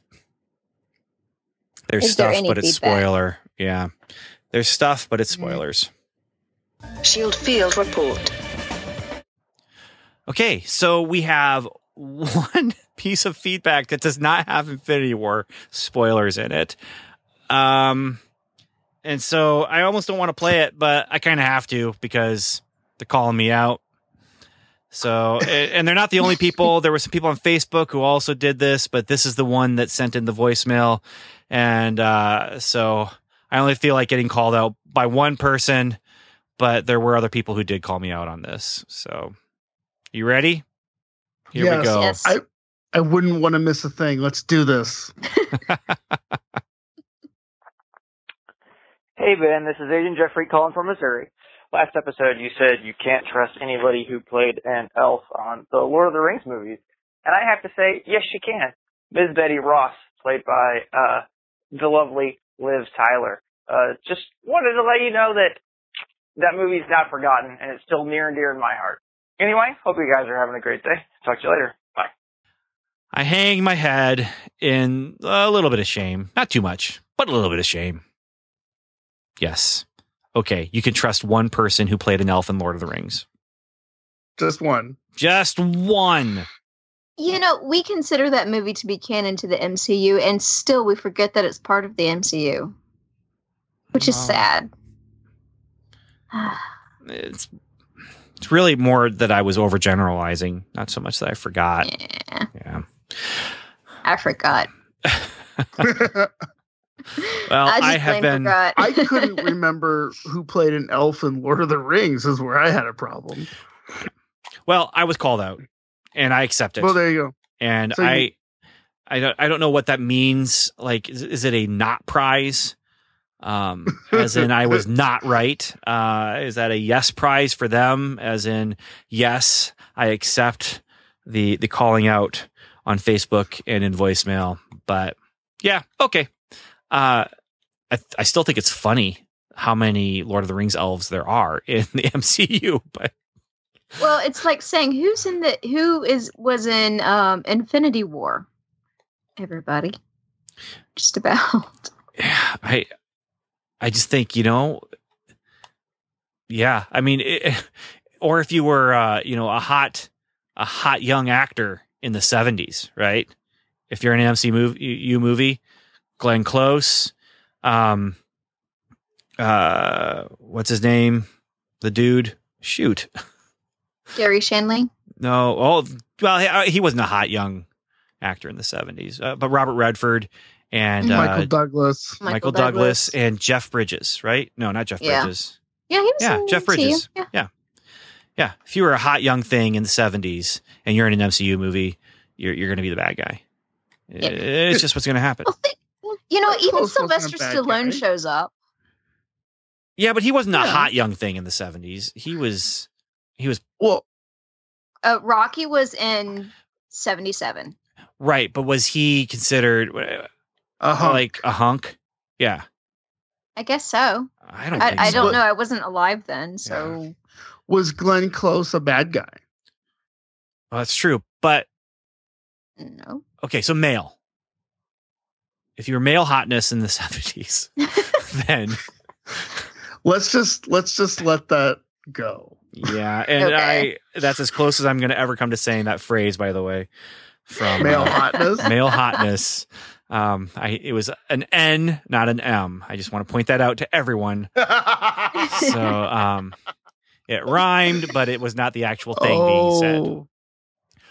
there's Is stuff, any but it's feedback? spoiler. Yeah, there's stuff, but it's Mhm. spoilers. Shield Field Report. Okay, so we have one piece of feedback that does not have Infinity War spoilers in it. Um and so I almost don't want to play it, but I kind of have to because they're calling me out. So and and they're not the only people. There were some people on Facebook who also did this, but this is the one that sent in the voicemail. And uh so I only feel like getting called out by one person, but there were other people who did call me out on this. So you ready? Here we Yes. go. Yes. I I wouldn't want to miss a thing. Let's do this. Hey Ben, this is Agent Jeffrey calling from Missouri. Last episode you said you can't trust anybody who played an elf on the Lord of the Rings movies. And I have to say, yes you can. Ms. Betty Ross, played by uh the lovely Liv Tyler. Uh just wanted to let you know that that movie's not forgotten and it's still near and dear in my heart. Anyway, hope you guys are having a great day. Talk to you later. Bye. I hang my head in a little bit of shame. Not too much, but a little bit of shame. Yes. Okay, you can trust one person who played an elf in Lord of the Rings. Just one. Just one. You know, we consider that movie to be canon to the MCU, and still we forget that it's part of the MCU, which is Wow. sad. It's It's really more that I was overgeneralizing, not so much that I forgot. Yeah, Yeah. I forgot. Well, I I, have been. I couldn't remember who played an elf in Lord of the Rings. Is where I had a problem. Well, I was called out, and I accept it. Well, there you go. and so you- I, I don't, I don't know what that means. Like, is, is it a not prize? Um, as in, I was not right. Uh, is that a yes prize for them? As in, yes, I accept the the calling out on Facebook and in voicemail. But yeah, okay. Uh, I I still think it's funny how many Lord of the Rings elves there are in the MCU, but Well, it's like saying who's in the who is was in um Infinity War. Everybody, just about. yeah, I I just think you know, yeah. I mean, it, or if you were uh, you know a hot a hot young actor in the seventies, right? If you're in an MC movie, you movie, Glenn Close, um, uh, what's his name? The dude. Shoot, Gary Shanley. no. Oh, well, he, uh, he wasn't a hot young actor in the seventies, uh, but Robert Redford and uh, Michael Douglas. Michael, Douglas. and Jeff Bridges, right? No, not Jeff Yeah. Bridges. Yeah, he was. Yeah, Jeff Bridges. Yeah. Yeah, if you were a hot young thing in the '70s and you're in an MCU movie, you're you're going to be the bad guy. It's just what's going to happen. Well, think, you know, even Close wasn't a Sylvester Stallone guy. shows up. Yeah, but he wasn't a hot young thing in the '70s. He was he was Well, Uh, Rocky was in '77. right, but was he considered uh, uh like a hunk? Yeah, I guess so. I don't. I, I don't know. I wasn't alive then, so was Glenn Close a bad guy? Well, that's true, but no. okay, so male. If you were male hotness in the '70s, then Let's just let's just let that go. Yeah, and Okay. I that's as close as I'm going to ever come to saying that phrase. By the way, from Male uh, hotness. male hotness. Um, I it was an N, not an M. I just want to point that out to everyone. So, um, it rhymed, but it was not the actual thing being said.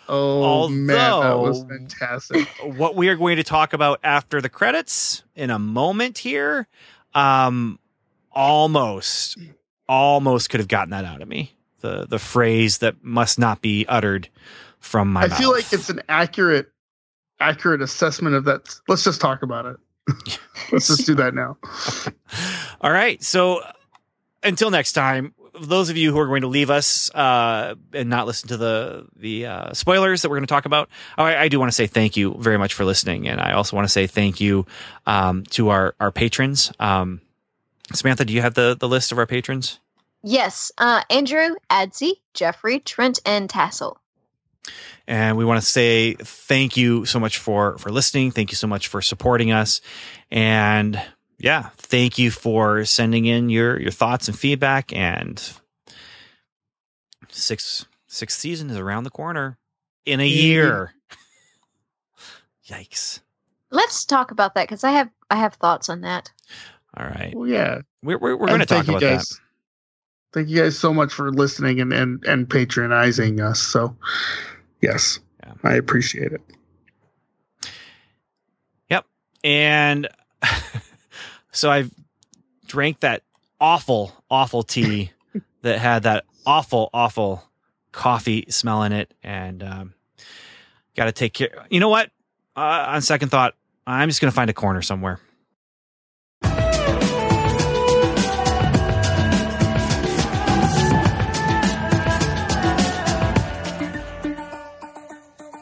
Oh, oh man, that was fantastic. What we are going to talk about after the credits in a moment here, um, almost, almost could have gotten that out of me. The the phrase that must not be uttered from my I feel like it's an accurate accurate assessment of that. Let's just talk about it. Let's just do that now. All right. So until next time, those of you who are going to leave us uh, and not listen to the the uh, spoilers that we're going to talk about, I, I do want to say thank you very much for listening, and I also want to say thank you um, to our our patrons. Um, Samantha, do you have the the list of our patrons? Yes, uh, Andrew, Adsy, Jeffrey, Trent, and Tassel. And we want to say thank you so much for for listening. Thank you so much for supporting us, and yeah, thank you for sending in your your thoughts and feedback. And sixth sixth season is around the corner in a mm-hmm. year. Yikes! Let's talk about that because I have I have thoughts on that. All right, Well, yeah. we're we're, we're going to talk thank you about guys. that. Thank you guys so much for listening and and, and patronizing us. So, yes, Yeah. I appreciate it. Yep, and so I drank that awful, awful tea that had that awful, awful coffee smell in it, and um, got to take care. You know what? Uh, on second thought, I'm just going to find a corner somewhere.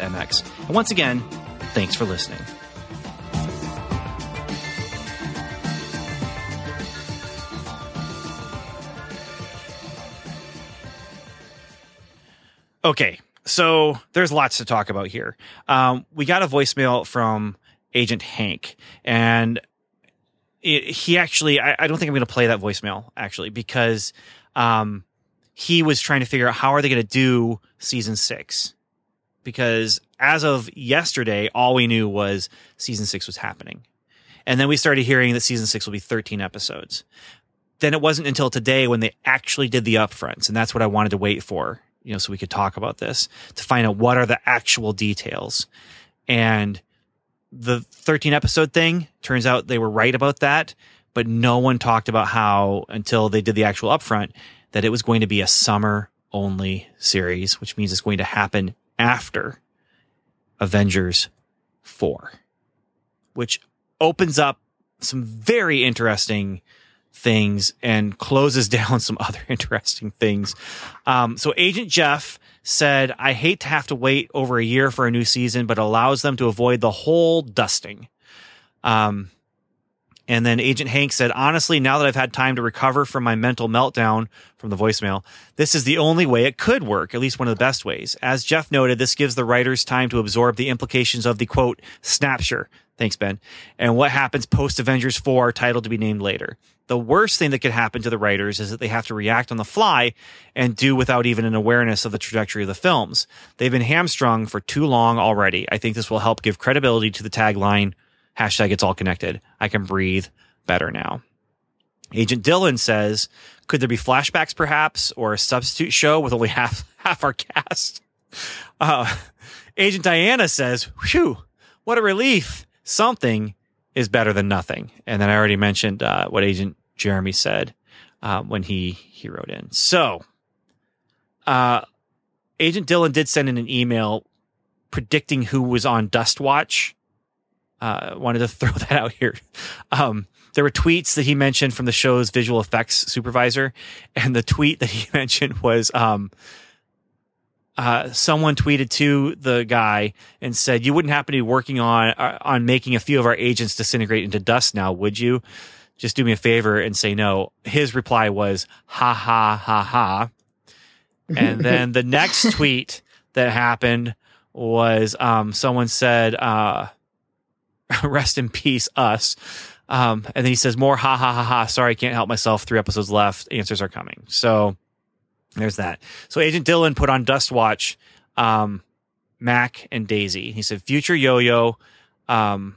And once again, thanks for listening. Okay, so there's lots to talk about here. Um, we got a voicemail from Agent Hank, and it, he actually, I, I, don't think I'm going to play that voicemail actually because um, he was trying to figure out how are they going to do season six because as of yesterday, all we knew was season six was happening, and then we started hearing that season six will be 13 episodes. Then it wasn't until today when they actually did the upfronts, and that's what I wanted to wait for you know, so we could talk about this to find out what are the actual details. And the 13 episode thing turns out they were right about that, but no one talked about how until they did the actual upfront that it was going to be a summer only series, which means it's going to happen after Avengers 4, which opens up some very interesting things and closes down some other interesting things. Um, so Agent Jeff said, I hate to have to wait over a year for a new season, but allows them to avoid the whole dusting. Um, and then Agent Hank said, honestly, now that I've had time to recover from my mental meltdown from the voicemail, this is the only way it could work, at least one of the best ways. As Jeff noted, this gives the writers time to absorb the implications of the quote, snapshot. Thanks, Ben. And what happens post Avengers 4, title to be named later. The worst thing that could happen to the writers is that they have to react on the fly and do without even an awareness of the trajectory of the films. They've been hamstrung for too long already. I think this will help give credibility to the tagline, hashtag it's all connected. I can breathe better now. Agent Dylan says, could there be flashbacks perhaps or a substitute show with only half, half our cast? Uh, Agent Diana says, whew, what a relief. Something is better than nothing. And then I already mentioned uh, what Agent Jeremy said uh, when he he wrote in. So, uh, Agent Dylan did send in an email predicting who was on Dust Watch. Uh, wanted to throw that out here. Um, there were tweets that he mentioned from the show's visual effects supervisor, and the tweet that he mentioned was um, uh, someone tweeted to the guy and said, "You wouldn't happen to be working on uh, on making a few of our agents disintegrate into dust now, would you? Just do me a favor and say no." His reply was, "Ha ha ha ha." And then the next tweet that happened was um, someone said, uh, "Rest in peace, us." Um, and then he says, "More ha ha ha ha." Sorry, I can't help myself. Three episodes left. Answers are coming. So there's that. So Agent Dylan put on Dust Watch, um, Mac and Daisy. He said, Future Yo Yo, um,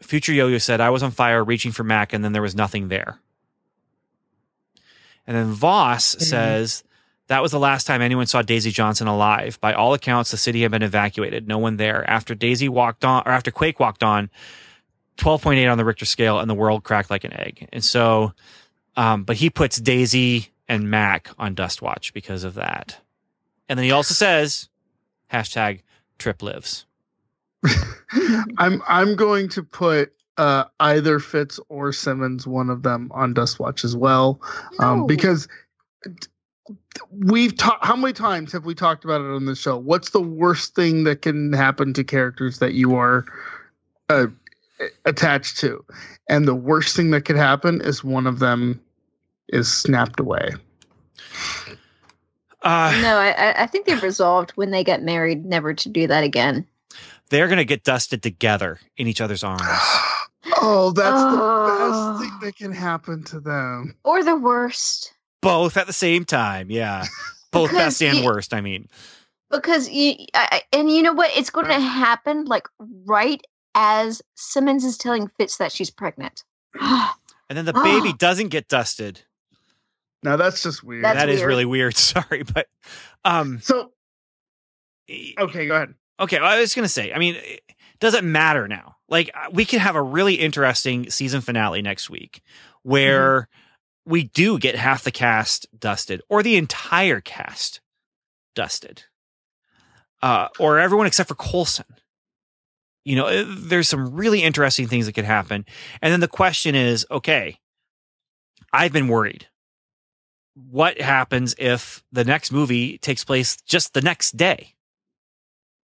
Future Yo Yo said, I was on fire reaching for Mac and then there was nothing there. And then Voss mm-hmm. says, that was the last time anyone saw Daisy Johnson alive. By all accounts, the city had been evacuated. No one there. After Daisy walked on, or after Quake walked on, 12.8 on the Richter scale, and the world cracked like an egg. And so, um, but he puts Daisy and Mac on Dust Watch because of that. And then he also says, hashtag trip lives. I'm I'm going to put uh, either Fitz or Simmons, one of them, on Dust Watch as well, um, because we've talked. How many times have we talked about it on the show? What's the worst thing that can happen to characters that you are uh, attached to? And the worst thing that could happen is one of them is snapped away. Uh, no, I, I think they've resolved when they get married never to do that again. They're going to get dusted together in each other's arms. oh, that's oh. the best thing that can happen to them. Or the worst. Both at the same time. Yeah. Both because best and you, worst, I mean. Because you, I, and you know what? It's going to happen like right as Simmons is telling Fitz that she's pregnant. and then the baby doesn't get dusted. Now that's just weird. That's that weird. is really weird. Sorry, but um. So. Okay, go ahead. Okay, I was gonna say. I mean, does it matter now? Like, uh, we could have a really interesting season finale next week, where mm-hmm. We do get half the cast dusted, or the entire cast dusted, uh, or everyone except for Coulson. you know, uh, there's some really interesting things that could happen. And then the question is, okay, I've been worried. What happens if the next movie takes place just the next day?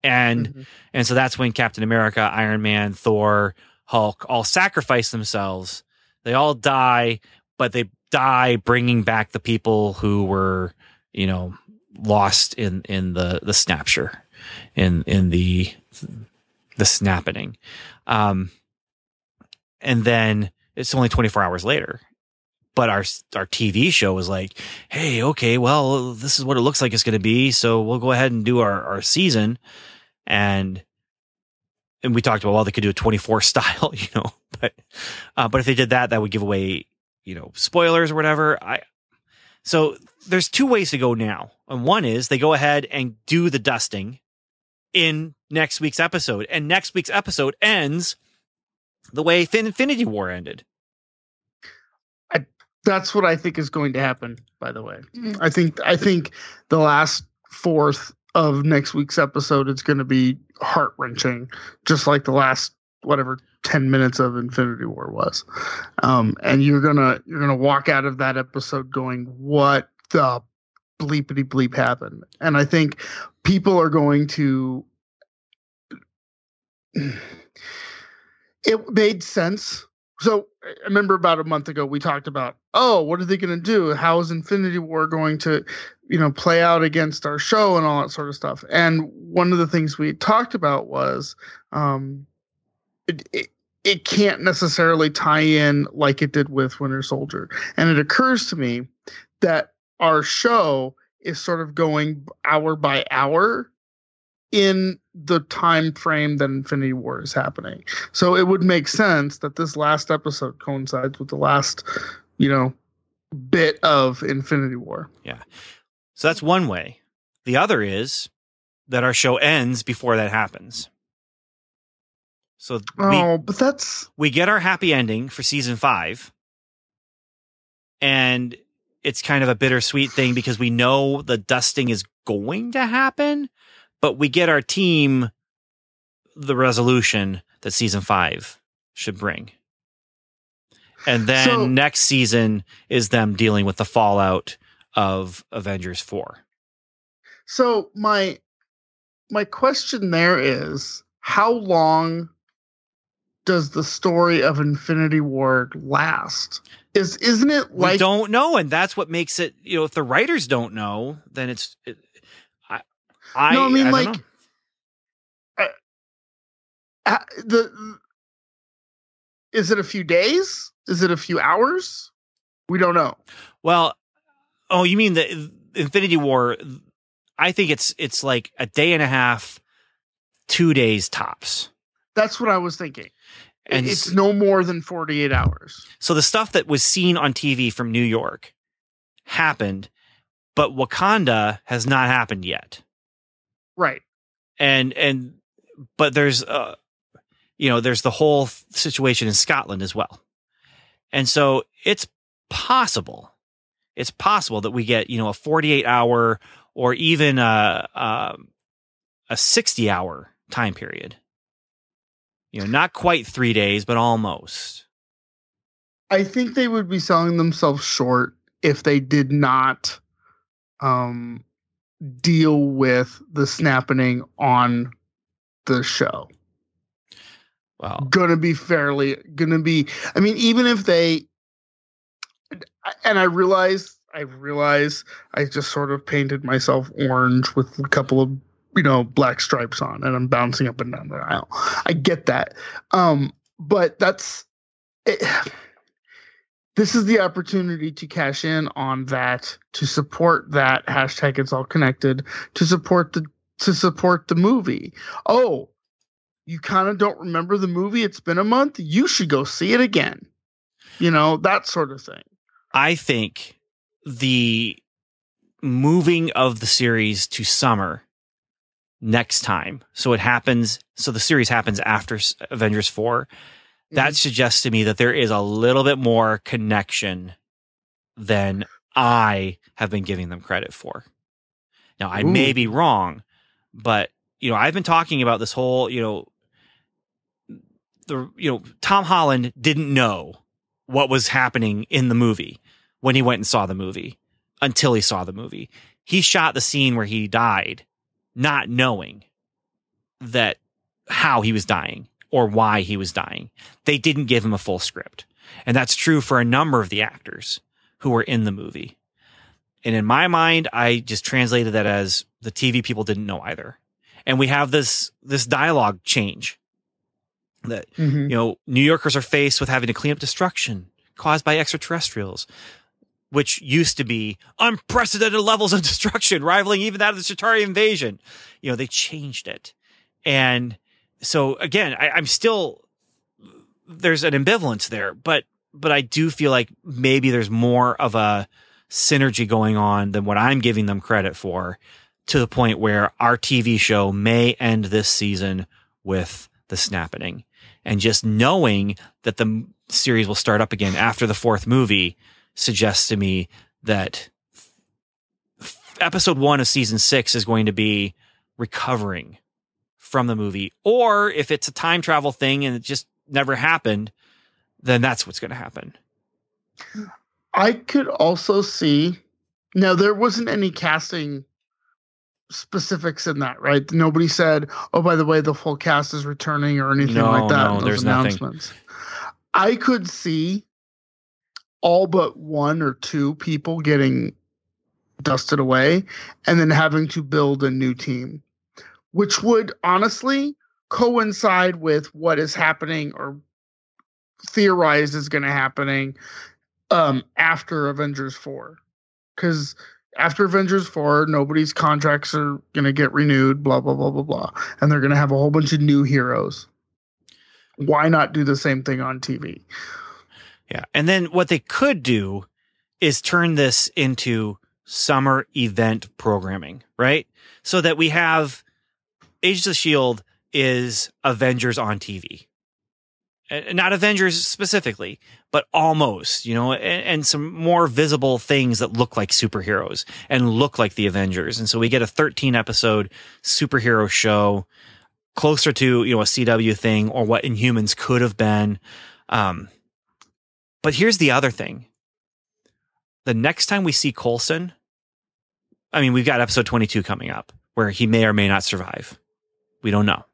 And Mhm. and so that's when Captain America, Iron Man, Thor, Hulk all sacrifice themselves. They all die, but they die bringing back the people who were, you know, lost in in the the snapshire, in in the the snapping. Um, and then it's only 24 hours later. But our our TV show was like, hey, okay, well, this is what it looks like it's going to be, so we'll go ahead and do our our season, and and we talked about well, they could do a 24 style, you know, but uh, but if they did that, that would give away, you know, spoilers or whatever. I so there's two ways to go now, and one is they go ahead and do the dusting in next week's episode, and next week's episode ends the way Fin- Infinity War ended. I, That's what I think is going to happen. By the way, Mm. I think I think the last fourth of next week's episode is going to be heart wrenching, just like the last whatever ten minutes of Infinity War was. Um, and you're gonna you're gonna walk out of that episode going, "What the bleepity bleep happened?" And I think people are going to. It made sense so I remember about a month ago we talked about, oh, what are they going to do? How is Infinity War going to, you know, play out against our show and all that sort of stuff? And one of the things we talked about was, um, it, it can't necessarily tie in like it did with Winter Soldier. And it occurs to me that our show is sort of going hour by hour in the time frame that Infinity War is happening. So it would make sense that this last episode coincides with the last, you know, bit of Infinity War. Yeah. So that's one way. The other is that our show ends before that happens. So we, Oh, but that's we get our happy ending for season five. And it's kind of a bittersweet thing because we know the dusting is going to happen, but we get our team the resolution that season five should bring. And then So- next season is them dealing with the fallout of Avengers 4. so my my question there is how long does the story of Infinity War last? Is isn't it like we don't know, and that's what makes it. You know, if the writers don't know, then it's. It, I, I, No, I mean, don't like, know. uh, the is it a few days? Is it a few hours? We don't know. Well, oh, you mean the Infinity War? I think it's it's like a day and a half, two days tops. That's what I was thinking. And it's s- no more than 48 hours. So the stuff that was seen on TV from New York happened, but Wakanda has not happened yet. Right. and and but there's uh you know there's the whole situation in Scotland as well. And so it's possible it's possible that we get, you know, a 48 hour or even a um a 60 hour time period. You know, not quite 3 days but almost. I think they would be selling themselves short if they did not um deal with the snapping on the show. Well, Gonna be fairly gonna be I mean, even if they and I realize I realize I just sort of painted myself orange with a couple of you know black stripes on and I'm bouncing up and down the aisle. I get that. Um but that's it, this is the opportunity to cash in on that to support that hashtag it's all connected to support the to support the movie. Oh you kind of don't remember the movie? It's been a month? You should go see it again. You know that sort of thing. I think the moving of the series to summer next time. So it happens. So the series happens after Avengers 4. That mm-hmm. suggests to me that there is a little bit more connection than I have been giving them credit for. Now, I may be wrong, but you know, I've been talking about this whole, you know, the you know Tom Holland didn't know what was happening in the movie when he went and saw the movie until he saw the movie. He shot the scene where he died not knowing that how he was dying or why he was dying. They didn't give him a full script. And that's true for a number of the actors who were in the movie. And in my mind, I just translated that as the TV people didn't know either. And we have this this dialogue change that Mhm. you know New Yorkers are faced with having to clean up destruction caused by extraterrestrials, which used to be unprecedented levels of destruction, rivaling even that of the Chitauri invasion. You know, they changed it, and so again, I, I'm still there's an ambivalence there, but but I do feel like maybe there's more of a synergy going on than what I'm giving them credit for to the point where our TV show may end this season with the snapping. And just knowing that the series will start up again after the fourth movie suggests to me that episode one of season six is going to be recovering from the movie. Or if it's a time travel thing and it just never happened, then that's what's going to happen. I could also see. Now there wasn't any casting specifics in that, right? Nobody said, "Oh, by the way, the full cast is returning" or anything No, like that. no, there's nothing. I could see all but one or two people getting dusted away, and then having to build a new team, which would honestly coincide with what is happening or theorized is going to happening um after Avengers 4 cuz after Avengers 4 nobody's contracts are going to get renewed blah blah blah blah blah and they're going to have a whole bunch of new heroes. Why not do the same thing on TV Yeah. And then what they could do is turn this into summer event programming, right? So that we have Age of the Shield is Avengers on TV. Not Avengers specifically, but almost, you know, and, and some more visible things that look like superheroes and look like the Avengers. And so we get a 13 episode superhero show closer to, you know, a CW thing or what Inhumans could have been. Um, but here's the other thing. The next time we see Coulson, I mean, we've got episode 22 coming up where he may or may not survive. We don't know.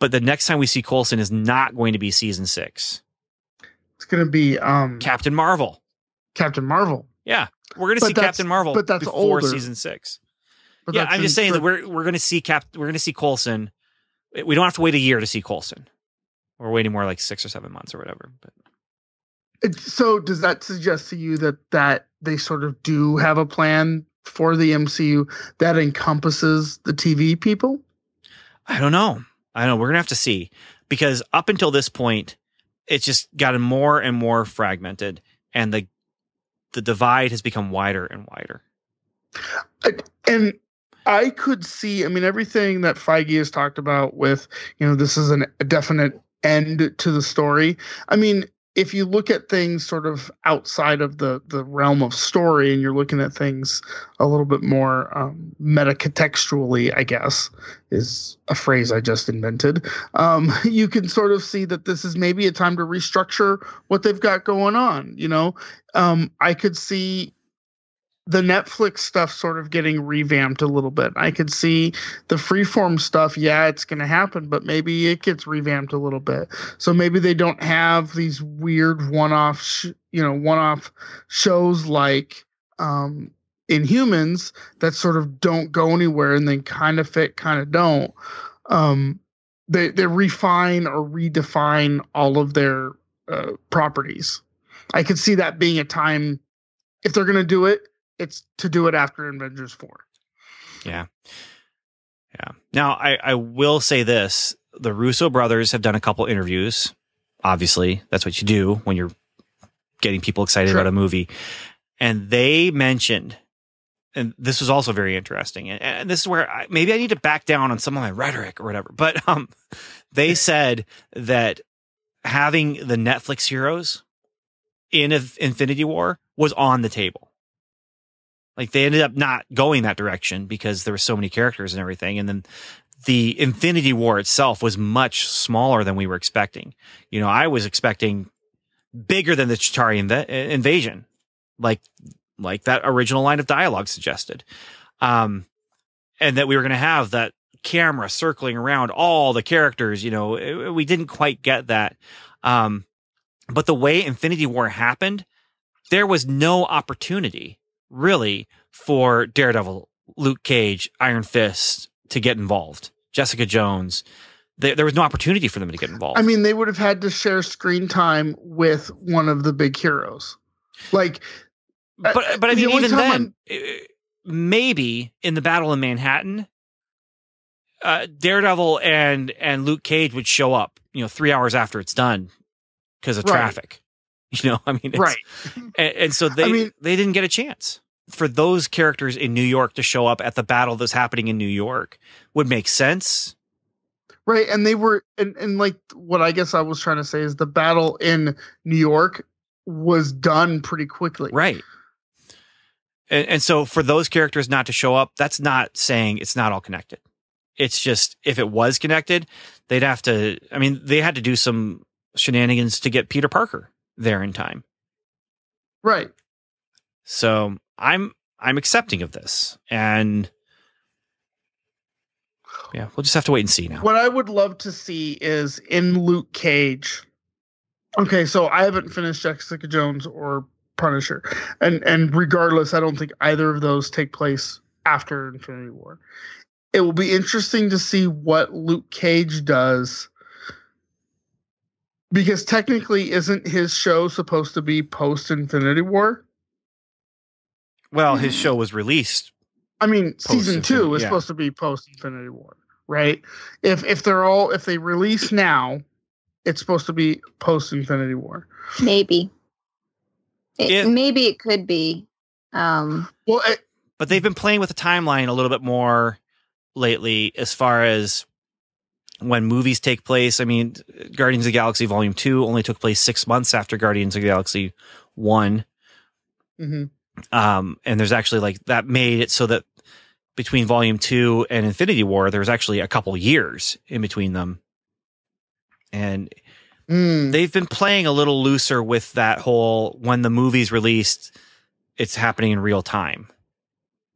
But the next time we see Coulson is not going to be season six. it's going to be um Captain Marvel. Captain Marvel Yeah. We're going to see Captain Marvel but that's before older. season six. But yeah, I'm just in- saying that we're we're going to see Cap. We're going to see Coulson. We don't have to wait a year to see Coulson. We're waiting more like six or seven months or whatever. But so does that suggest to you that that they sort of do have a plan for the MCU that encompasses the TV people I don't know. I don't know. We're gonna have to see because up until this point, it's just gotten more and more fragmented, and the the divide has become wider and wider. and I could see, I mean, everything that Feige has talked about with, you know, this is an, a definite end to the story. I mean, if you look at things sort of outside of the the realm of story, and you're looking at things a little bit more um, metacontextually, I guess is a phrase I just invented. Um, you can sort of see that this is maybe a time to restructure what they've got going on. You know, um, I could see the Netflix stuff sort of getting revamped a little bit. I could see the freeform stuff. Yeah, it's going to happen, but maybe it gets revamped a little bit. So maybe they don't have these weird one-off, sh- you know, one-off shows like um, Inhumans that sort of don't go anywhere and then kind of fit, kind of don't. Um, they they refine or redefine all of their uh, properties. I could see that being a time if they're going to do it it's to do it after Avengers 4. Yeah. Yeah. Now, I, I will say this the Russo brothers have done a couple interviews. Obviously, that's what you do when you're getting people excited Sure. about a movie. And they mentioned, and this was also very interesting. And, and this is where I, maybe I need to back down on some of my rhetoric or whatever. But um, they said that having the Netflix heroes in Inf- Infinity War was on the table. Like they ended up not going that direction because there were so many characters and everything. And then the Infinity War itself was much smaller than we were expecting. You know, I was expecting bigger than the Chitauri inv- invasion, like like that original line of dialogue suggested, um, and that we were going to have that camera circling around all the characters. You know, it- we didn't quite get that, um, but the way Infinity War happened, there was no opportunity really for Daredevil, Luke Cage, Iron Fist to get involved. Jessica Jones. There, there was no opportunity for them to get involved. I mean, they would have had to share screen time with one of the big heroes. Like, uh, but but I the mean, even then, eh, maybe in the battle in Manhattan, uh, Daredevil and and Luke Cage would show up. You know, three hours after it's done because of Right. traffic. You know, I mean, it's, right. And, and so they mean- they didn't get a chance for those characters in New York to show up at the battle that's happening in New York would make sense. Right. And they were, and, and like what I guess I was trying to say is the battle in New York was done pretty quickly. Right. And, and so for those characters not to show up, that's not saying it's not all connected. It's just if it was connected, they'd have to. I mean, they had to do some shenanigans to get Peter Parker there in time. Right. So I'm I'm accepting of this, and yeah, we'll just have to wait and see now. What I would love to see is in Luke Cage. Okay, so I haven't finished Jessica Jones or Punisher, and and regardless, I don't think either of those take place after Infinity War. It will be interesting to see what Luke Cage does, because technically, isn't his show supposed to be post Infinity War? Well, his show was released. I mean, season two is yeah. supposed to be post Infinity War, right? If if they're all if they release now, it's supposed to be post Infinity War. Maybe. It, Yeah. Maybe it could be. Um, Well, it, but they've been playing with the timeline a little bit more lately as far as when movies take place. I mean, Guardians of the Galaxy Volume 2 only took place six months after Guardians of the Galaxy 1. mhm. Um, and there's actually like that made it so that between Volume 2 and Infinity War, there was actually a couple years in between them. And Mm. they've been playing a little looser with that whole when the movie's released, it's happening in real time.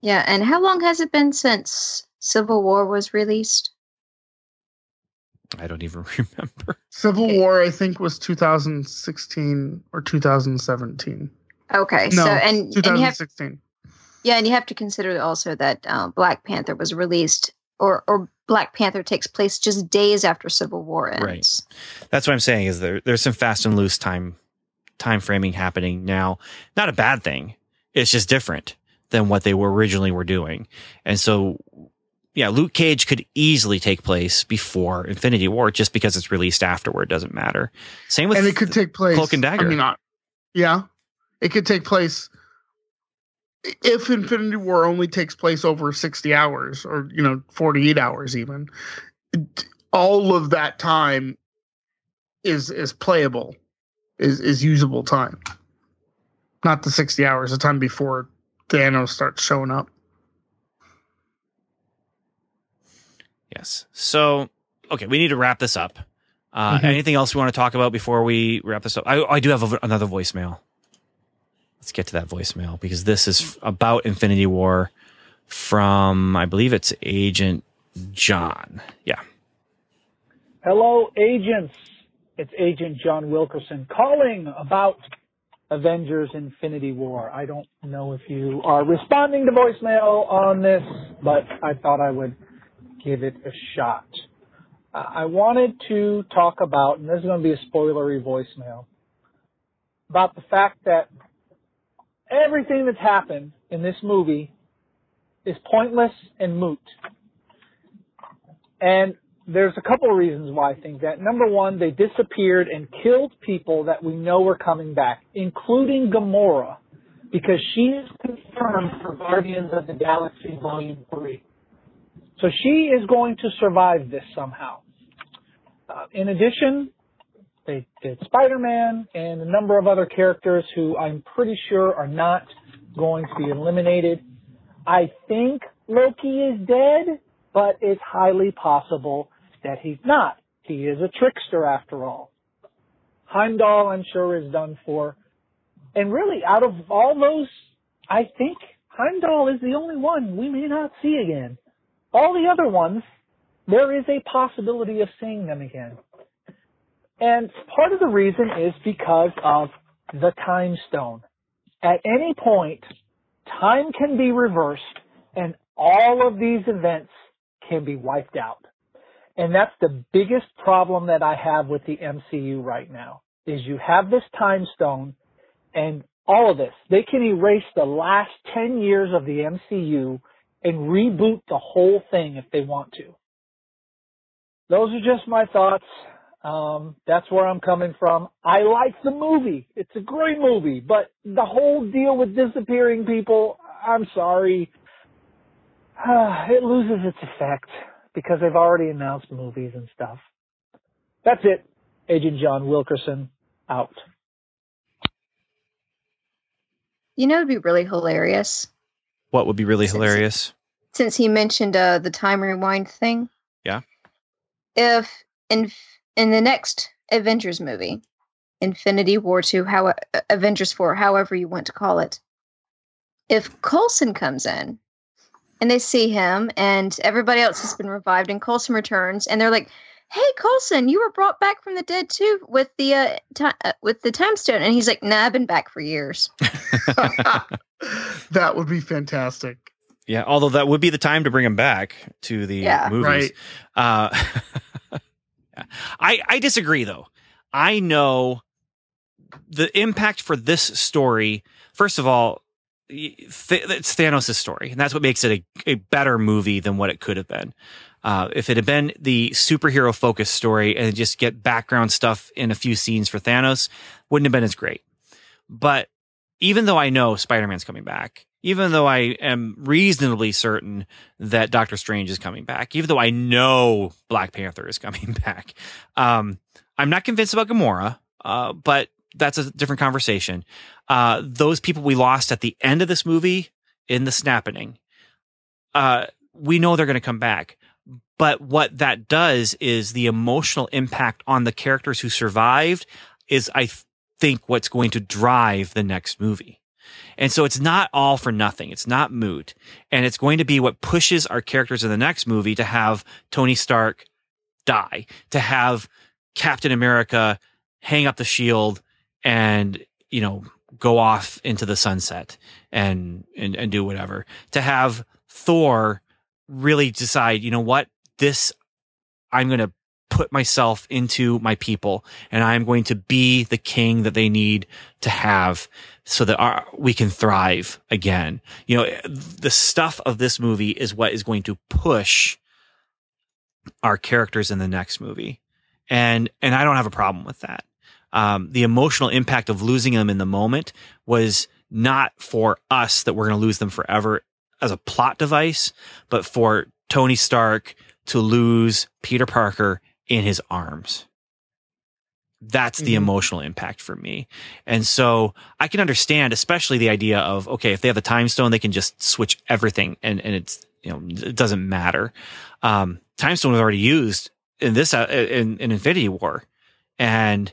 yeah. And how long has it been since Civil War was released? I don't even remember. Civil War, I think, was 2016 or 2017. Okay. No, so and, and you have 2016. yeah, and you have to consider also that um, Black Panther was released, or or Black Panther takes place just days after Civil War ends. Right. That's what I'm saying is there there's some fast and loose time time framing happening now. Not a bad thing. It's just different than what they were originally were doing. And so yeah, Luke Cage could easily take place before Infinity War just because it's released afterward doesn't matter. Same with and it could take place. Cloak and Dagger. I mean, not, yeah, it could take place if Infinity War only takes place over 60 hours or you know 48 hours even. all of that time is is playable, is is usable time. Not the 60 hours, the time before Thanos starts showing up. Yes. So, okay, we need to wrap this up. Uh, Mhm. Anything else we want to talk about before we wrap this up? I, I do have a, another voicemail. Let's get to that voicemail because this is about Infinity War from, I believe it's Agent John. Yeah. Hello, agents. It's Agent John Wilkerson calling about Avengers Infinity War. I don't know if you are responding to voicemail on this, but I thought I would give it a shot. I wanted to talk about, and this is going to be a spoilery voicemail, about the fact that everything that's happened in this movie is pointless and moot. And there's a couple of reasons why I think that. Number one, they disappeared and killed people that we know are coming back, including Gamora, because she is confirmed for Guardians of the Galaxy Volume 3. So she is going to survive this somehow. Uh, in addition, they did Spider-Man and a number of other characters who I'm pretty sure are not going to be eliminated. I think Loki is dead, but it's highly possible that he's not. He is a trickster after all. Heimdall, I'm sure, is done for. And really, out of all those, I think Heimdall is the only one we may not see again. All the other ones, there is a possibility of seeing them again. And part of the reason is because of the time stone. At any point, time can be reversed and all of these events can be wiped out. And that's the biggest problem that I have with the MCU right now is you have this time stone and all of this. They can erase the last 10 years of the MCU and reboot the whole thing if they want to. Those are just my thoughts. Um, that's where I'm coming from. I like the movie. It's a great movie, but the whole deal with disappearing people, I'm sorry. it loses its effect because they've already announced movies and stuff. That's it. Agent John Wilkerson out. You know, it'd be really hilarious What would be really Since- hilarious? since he mentioned uh, the time rewind thing. Yeah. If in in the next Avengers movie, Infinity War two, how uh, Avengers four, however you want to call it, if Coulson comes in and they see him and everybody else has been revived and Coulson returns and they're like, "Hey, Coulson, you were brought back from the dead too with the uh, ti uh with the time stone," and he's like, "Nah, I've been back for years." that would be fantastic. Yeah, although that would be the time to bring him back to the Yeah. movies. Uh, I I disagree though. I know the impact for this story. First of all, Th- it's Thanos' story, and that's what makes it a, a better movie than what it could have been. Uh, if it had been the superhero focused story and just get background stuff in a few scenes for Thanos, wouldn't have been as great. But even though I know Spider Man's coming back, even though I am reasonably certain that Doctor Strange is coming back, even though I know Black Panther is coming back, um, I'm not convinced about Gamora, uh, but that's a different conversation. Uh, those people we lost at the end of this movie in the snapping, uh, we know they're going to come back. But what that does is the emotional impact on the characters who survived is, I th- think, what's going to drive the next movie. And so it's not all for nothing. It's not moot. And it's going to be what pushes our characters in the next movie to have Tony Stark die, to have Captain America hang up the shield and, you know, go off into the sunset and, and, and do whatever, to have Thor really decide, you know what, this, I'm going to put myself into my people and I'm going to be the king that they need to have so that our, we can thrive again. You know, the stuff of this movie is what is going to push our characters in the next movie. And, and I don't have a problem with that. Um, the emotional impact of losing them in the moment was not for us that we're going to lose them forever as a plot device, but for Tony Stark to lose Peter Parker in his arms. That's the Mhm. emotional impact for me. And so I can understand, especially the idea of, okay, if they have the time stone, they can just switch everything and, and it's, you know, it doesn't matter. Um, time stone was already used in this, uh, in, in Infinity War and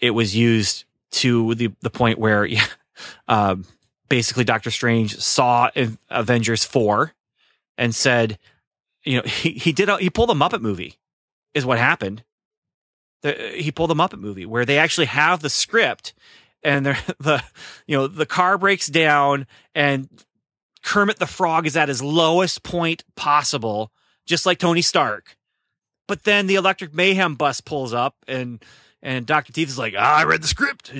it was used to the, the point where, yeah, um, basically Doctor Strange saw Avengers 4 and said, you know, he, he did, a, he pulled a Muppet movie is what happened. The, he pulled a Muppet movie where they actually have the script and the, you know, the car breaks down and Kermit the Frog is at his lowest point possible, just like Tony Stark. But then the Electric Mayhem bus pulls up and, and Dr. Teeth is like, ah, I read the script,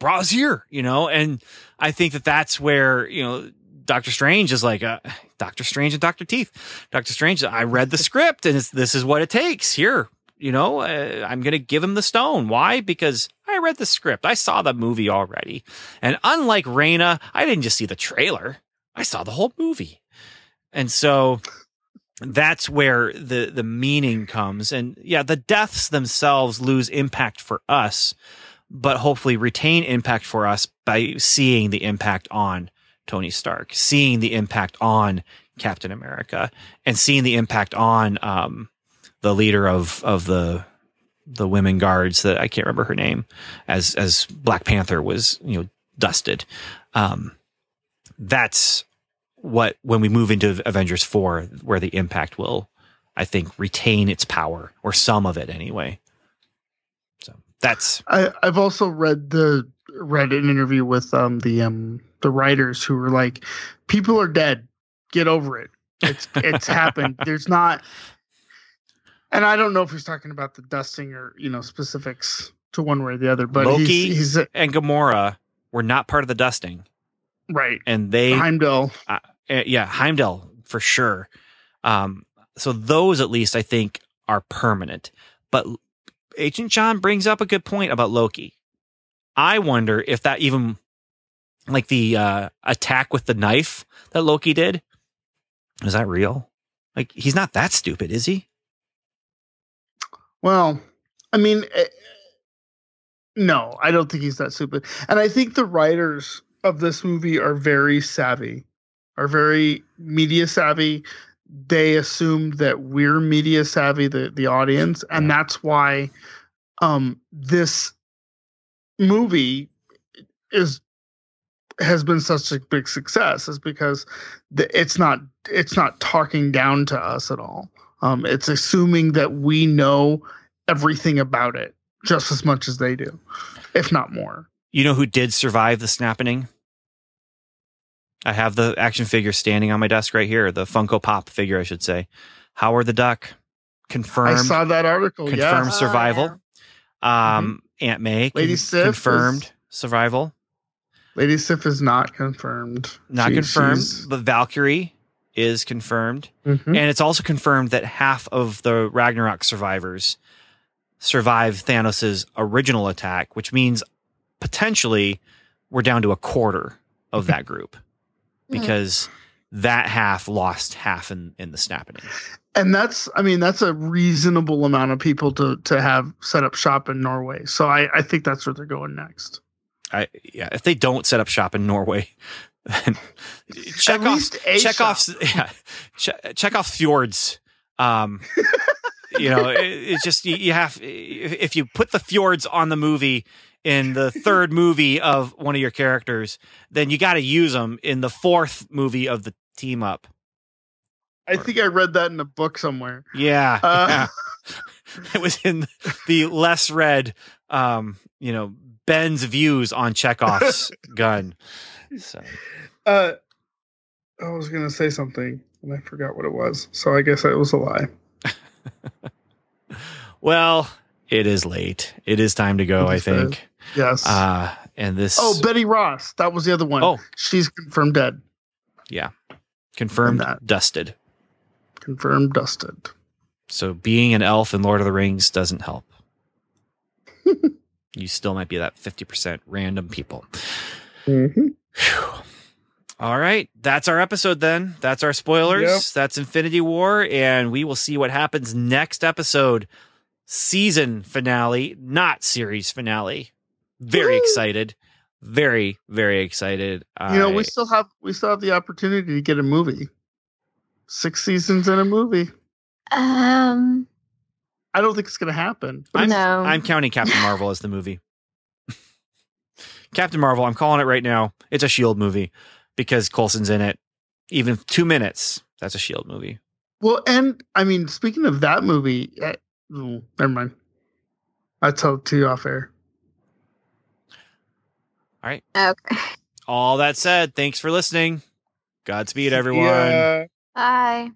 brought us here, you know, and I think that that's where, you know, Doctor Strange is like, uh, Doctor Strange and Doctor Teeth. Doctor Strange, I read the script and this is what it takes here. You know, uh, I'm going to give him the stone. Why? Because I read the script. I saw the movie already. And unlike Raina, I didn't just see the trailer. I saw the whole movie. And so that's where the the meaning comes and yeah the deaths themselves lose impact for us but hopefully retain impact for us by seeing the impact on Tony Stark, seeing the impact on Captain America, and seeing the impact on um, the leader of of the the women guards that I can't remember her name as as Black Panther was you know dusted. Um, that's what when we move into Avengers four, where the impact will, I think, retain its power or some of it anyway. So that's I, I've also read the read an interview with um the um the writers who were like, people are dead, get over it. It's it's happened. There's not, and I don't know if he's talking about the dusting or you know specifics to one way or the other, but Loki he's, he's and Gamora were not part of the dusting, right. and they Heimdall. uh, yeah, Heimdall for sure. Um, so those at least I think are permanent. But Agent John brings up a good point about Loki. I wonder if that even like the uh, attack with the knife that Loki did is that real? Like he's not that stupid, is he? Well, I mean, eh, no, I don't think he's that stupid. And I think the writers of this movie are very savvy, are very media savvy. They assume that we're media savvy, the the audience, and that's why um, this movie is has been such a big success is because the, it's not it's not talking down to us at all. Um, it's assuming that we know everything about it just as much as they do, if not more. You know who did survive the snapping? I have the action figure standing on my desk right here, the Funko Pop figure, I should say. Howard the Duck, confirmed. I saw that article. confirmed Yes. survival. Um, Aunt May, Mm-hmm. Lady con- Sif confirmed is- survival. Lady Sif is not confirmed. Not She- confirmed, she's- but Valkyrie is confirmed. Mhm. And it's also confirmed that half of the Ragnarok survivors survived Thanos' original attack, which means potentially we're down to a quarter of that group because that half lost half in, in the snapping. and that's i mean that's a reasonable amount of people to to have set up shop in norway so i i think that's where they're going next I, yeah, if they don't set up shop in Norway, then check At off check off yeah, check, check off fjords. Um, you know, it, it's just you, you have if if you put the fjords on the movie in the third movie of one of your characters, then you got to use them in the fourth movie of the team up. i think i read that in a book somewhere Yeah, Uh, yeah. it was in the less read, um, you know, Ben's views on Chekhov's gun. So. uh i was gonna say something and i forgot what it was so i guess it was a lie Well, it is late. It is time to go, I is think. yes Uh and this oh betty ross that was the other one Oh. she's confirmed dead Yeah. confirmed that. dusted. confirmed dusted So being an elf in Lord of the Rings doesn't help. you still might be that 50% random people. mm-hmm. All right, that's our episode then. That's our spoilers. Yep. That's Infinity War and we will see what happens next episode. Season finale, not series finale. Very Woo! excited. Very very excited. you know I- we still have we still have the opportunity to get a movie six seasons in a movie Um, i don't think it's gonna happen I'm, No. I'm counting Captain Marvel as the movie. Captain Marvel, I'm calling it right now. It's a Shield movie because Coulson's in it. Even two minutes, that's a Shield movie. Well, and I mean, speaking of that movie, eh, oh, never mind. I told to you off air. All right. Okay. All that said, thanks for listening. Godspeed, everyone. Yeah. Bye.